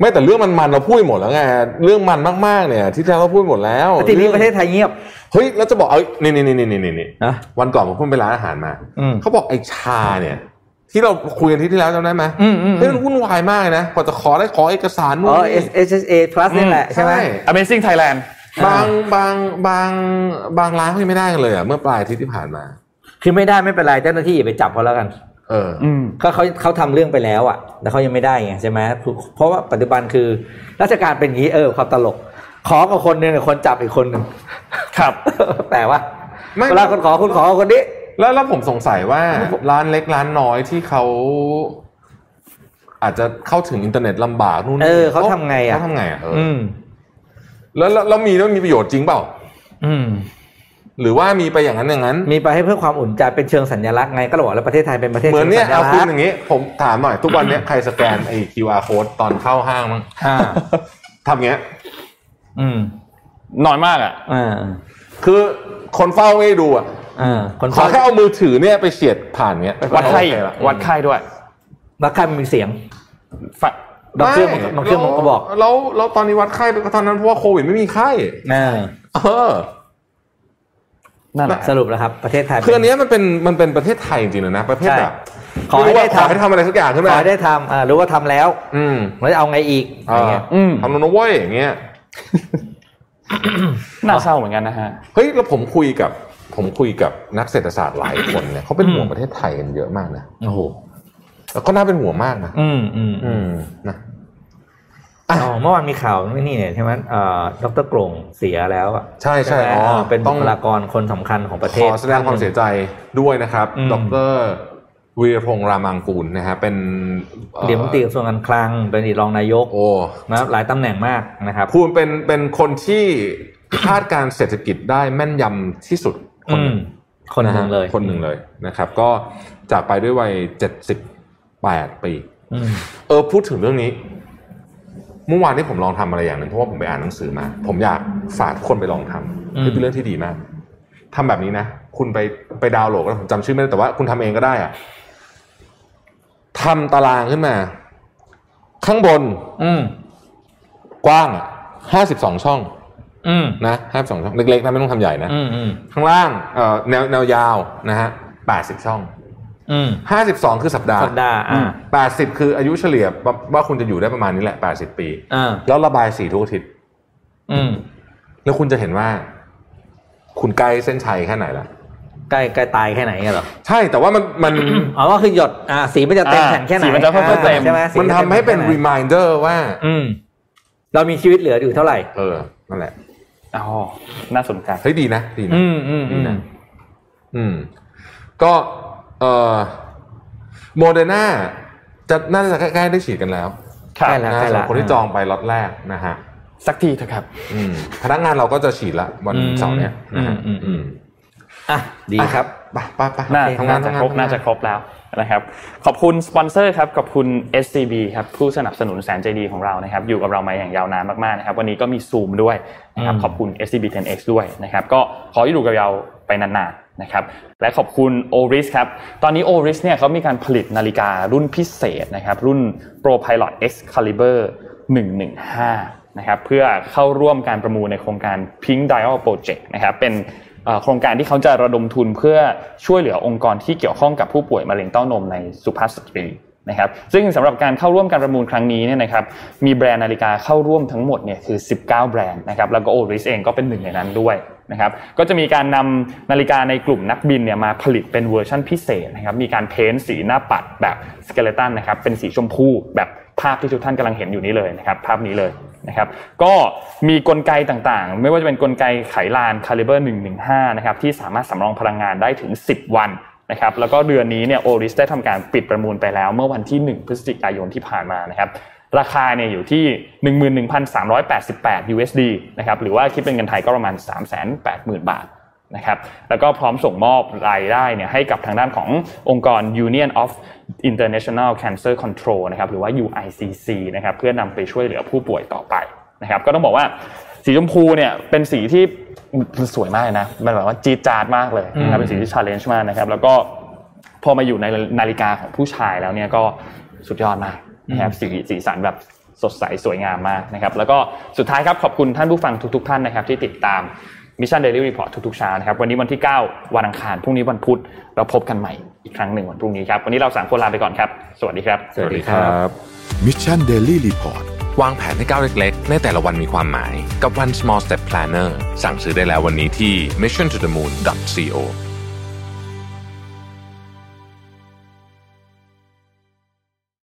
ไม่แต่เรื่องมันๆเราพูดหมดแล้วไงเรื่องมันมากๆเนี่ยที่แล้วเราพูดหมดแล้วแต่ทีนี้ประเทศไทยเงียบเฮ้ยแล้วจะบอกเอ้ยนี่นี่นี่นี่นี่นี่นะวันก่อนผมเพิ่งไปร้านอาหารมาอืมเขาบอกไอ้ชาเนี่ยที่เราคุยกันที่ที่แล้วจำได้ไหมอืมอืมเฮ้ยมันวุ่นวายมากเลยนะกว่าจะขอได้ขอเอกสารนู่นอ๋อนี่ S S A plus นี่แหละใช่ไหม Amazing Thailand บางบางบางบางร้านเขายังไม่ได้กันเลยอะเมื่อปลายอาทิตย์ที่ผ่านมา คือไม่ได้ไม่เป็นไรเจ้าหน้าที่อย่าไปจับเขาแล้วกัน เอออืมก็เขาเขาทำเรื่องไปแล้วอะ แต่เขายังไม่ได้ไงใช่ไหมเพราะว่าปัจจุบันคือราชการเป็นอย่างนี้เออความตลก ขอกับคนหนึ่งแต่คนจับอีกคนหนึ่งครับ แต่ว่าไม่เวลาคนขอคุณขอกับคนนี้แล้วแล้วผมสงสัยว่าร้านเล็กร้านน้อยที่เขาอาจจะเข้าถึงอินเทอร์เน็ตลำบากนู่นเอนี่อเขาทำไงอะเขาทำไงอะเออออืมแล้วแล้วแล้วมีแล้วมีประโยชน์จริงเปล่า อืม หรือว่ามีไปอย่างนั้นอย่างนั้น มีไปให้เพื่อความอุ่นใจเป็นเชิงสัญลักษณ์ไงก็บอกแล้วประเทศไทยเป็นประเทศเหมือนเนี่ยชิงเอาสัญคุณลักษอณ์ย่างนี้ ผมถามหน่อยทุกวันเนี้ยใครสแกนไอ้ QR code ตอนเข้าห้างมั้งอ่าทำเงี้ย อืมน้อยมากอะอ่าคือคนเฝ้าไม่ได้ดูอะอ่าคนขอแค่เอามือถือเนี่ยไปเฉียดผ่านเงี้ยวัดไข้โอเคละวัดไข้ด้วยวัดไข้มันมีเสียงฝบางเครื่องบางเครื่องมันก็บอกแล้วแล้วตอนนี้วัดไข้ก็ตอนนั้นเพราะว่าโควิดไม่มีไข้อ่าเออ นั่นแหละสรุปแล้วครับประเทศไทยคืออันเนี้ยมันเป็นมันเป็นประเทศไทยจริงๆเลยนะประเภทใช่แบบขอให้ได้ม่รู้ว่าขอให้ทำทำอะไรสักอย่างขึ้นขมาอให้ได้ทำอ่ารู้ว่าทำแล้ว อืมแล้วจะเอาไงอีกอะไรเงี้ยอืมทำแล้วนะเว้ยอย่างเงี้ยน่าเศร้าเหมือนกันนะฮะเฮ้ยแล้วผมคุยกับ ผมคุยกับนักเศรษฐศาสตร์หลายคนเนี่ยเขาเป็นห่วงประเทศไทยกันเยอะมากนะโอ้โหแล้วก็น่าเป็นห่วงมากนะอืมอืมอืมนะอ๋อ เมื่อวานมีข่าวนี่เนี่ยใช่ไหมเอ่อดรกรงเสียแล้วอะใช่ใช่ไหมอ๋อเออเป็นต้บุองคลากรคนสำคัญของประเทขศอแสดงความเสียใจด้วยนะครับอืมดรวีรพงษ์รามังกูลนะฮะเป็นอ่อเดี๋ยวมนตรีกระทรวงการคลังเป็นอดีตรองนายกโอ้นะครับหลายตำแหน่งมากนะครับพูดเป็นเป็นคนที่คาดการณ์เศรษฐกิจได้แม่นยำที่สุดคนหนึ่งอืมคนหนึ่งเลยะฮะคนหนึ่งเลยนะครับ ก็จากไปด้วยวัยเจ็ดสิบแปดปีอืมเออพูดถึงเรื่องนี้ เมื่อวานนี้ผมลองทำอะไรอย่างหนึ่งเพราะว่าผมไปอ่านหนังสือมา ผมอยากฝากทุกคนไปลองทอืมนี่เป็นเรื่องที่ดีมากทำแบบนี้นะคุณไปไปดาวน์โหลดก็ผมจำชื่อไม่ได้แต่ว่าคุณทำเองก็ได้อะทำตารางขึ้นมา ข้างบน อืมกว้างห้าสิบสองช่องอืมนะห้าสิบสองช่อง เล็กๆนะไม่ต้องทำใหญ่นะอืมอืมข้างล่างเอ่อแนวแนวยาวนะฮะแปดสิบช่องอืม ห้าสิบสองคือสัปดาห์สัปดาห์อ่าแปดสิบคืออายุเฉลี่ยว่าว่าคุณจะอยู่ได้ประมาณนี้แหละแปดสิบปีอ่าแล้วระบายสีทุกอาทิตย์อืมแล้วคุณจะเห็นว่า คุณใกล้เส้นชัยแค่ไหนละใกล้ใกล้ตายแค่ไหนเหรอใช่แต่ว่ามันมันอ๋อก็คือหยดอ่าสีมันจะเต็มอ่าแผ่นแค่ไหนสีมันจะค่อยๆเต็มใช่ไหมสีมันจะทำให้เป็นแค่ไ reminder ว่า อืมเรามีชีวิตเหลืออยู่เท่าไหร่ เออนั่นแหละอ๋อน่าสนใจเฮ้ยดีนะดีนะอืมอืมอืมอืมก็ เอ่อโมเดอร์นาจะน่าจะใกล้ๆได้ฉีดกันแล้วครับใกล้แล้วนะใกล้สำหแล้รับวคนที่จองไปล็อตแรกนะฮะสักทีเถอะครับอืมพนักงานเราก็จะฉีดละวันอืมเสาร์เนี้ยนะฮะอืมอืมอืมอะดีครับไปไปไปน่าทำงานน่าจะทำงานครบทำงน่าจะครบแล้วนะครับขอบคุณสปอนเซอร์ครับขอบคุณ SCB ครับผู้สนับสนุนแสนใจดีของเรานะครับอยู่กับเรามาอย่างยาวนานมากๆนะครับวันนี้ก็มีซูมด้วยนะครับอืมขอบคุณ SCB 10X ด้วยนะครับก็ขอให้อยู่กับเราไปนานๆ นะครับและขอบคุณ Oris ครับ ตอนนี้ Oris เนี่ยเขามีการผลิตนาฬิการุ่นพิเศษนะครับรุ่น Pro Pilot Excalibur 115นะครับเพื่อเข้าร่วมการประมูลในโครงการ Pink Dial Project นะครับเป็นโครงการที่เขาจะระดมทุนเพื่อช่วยเหลือองค์กรที่เกี่ยวข้องกับผู้ป่วยมะเร็งเต้านมในสุภาพสตรีนะครับซึ่งสำหรับการเข้าร่วมการประมูลครั้งนี้เนี่ยนะครับมีแบรนด์นาฬิกาเข้าร่วมทั้งหมดเนี่ยคือ 19 แบรนด์นะครับแล้วก็ Oris เองก็เป็นหนึ่งในนั้นด้วย นะครับก็จะมีการนำนาฬิกาในกลุ่มนักบินเนี่ยมาผลิตเป็นเวอร์ชั่นพิเศษนะครับมีการ paint สีหน้าปัดแบบ skeleton นะครับเป็นสีชมพูแบบภาพที่ทุกท่านกำลังเห็นอยู่นี้เลยนะครับภาพนี้เลยนะครับก็มีกลไกต่างๆ ไม่ว่าจะเป็นกลไกไขลาน Caliber 115นะครับที่สามารถสำรองพลังงานได้ถึง 10 วันนะครับแล้วก็เดือนนี้เนี่ยโอริสได้ทำการปิดประมูลไปแล้ว เมื่อวันที่ 1 พฤศจิกายนที่ผ่านมานะครับ ราคาเนี่ยอยู่ที่ 11,388 USD นะครับหรือว่าคิดเป็นเงินไทยก็ประมาณ 380,000 บาทนะครับแล้วก็พร้อมส่งมอบรายได้เนี่ยให้กับทางด้านขององค์กร Union of International Cancer Control นะครับหรือว่า UICC นะครับเพื่อนำไปช่วยเหลือผู้ป่วยต่อไปนะครับก็ต้องบอกว่าสีชมพูเนี่ยเป็นสีที่มันสวยมากเลยนะมันแบบว่าจี๊ดจ๊าดมากเลยนะครับเป็นสีที่ challenge มากนะครับแล้วก็พอมาอยู่ในนาฬิกาของผู้ชายแล้วเนี่ยก็สุดยอดมาก นะครับสีสีสันแบบสดใสสวยงามมากนะครับ แล้วก็สุดท้ายครับขอบคุณท่านผู้ฟังทุก ๆ ท่านนะครับที่ติดตามMission Daily Report ทุกๆเช้านะครับ วันนี้วันที่ 9 วันอังคาร พรุ่งนี้วันพุธเราพบกันใหม่อีกครั้งหนึ่งวันพรุ่งนี้ครับ วันนี้เราสามคนลาไปก่อนครับ สวัสดีครับ สวัสดีครับ Mission Daily Re port วางแผนให้ก้าวเล็กๆ ในแต่ละวันมีความหมาย กับ One Small Step Planner สั่งซื้อได้แล้ววันนี้ที่ mission to the moon co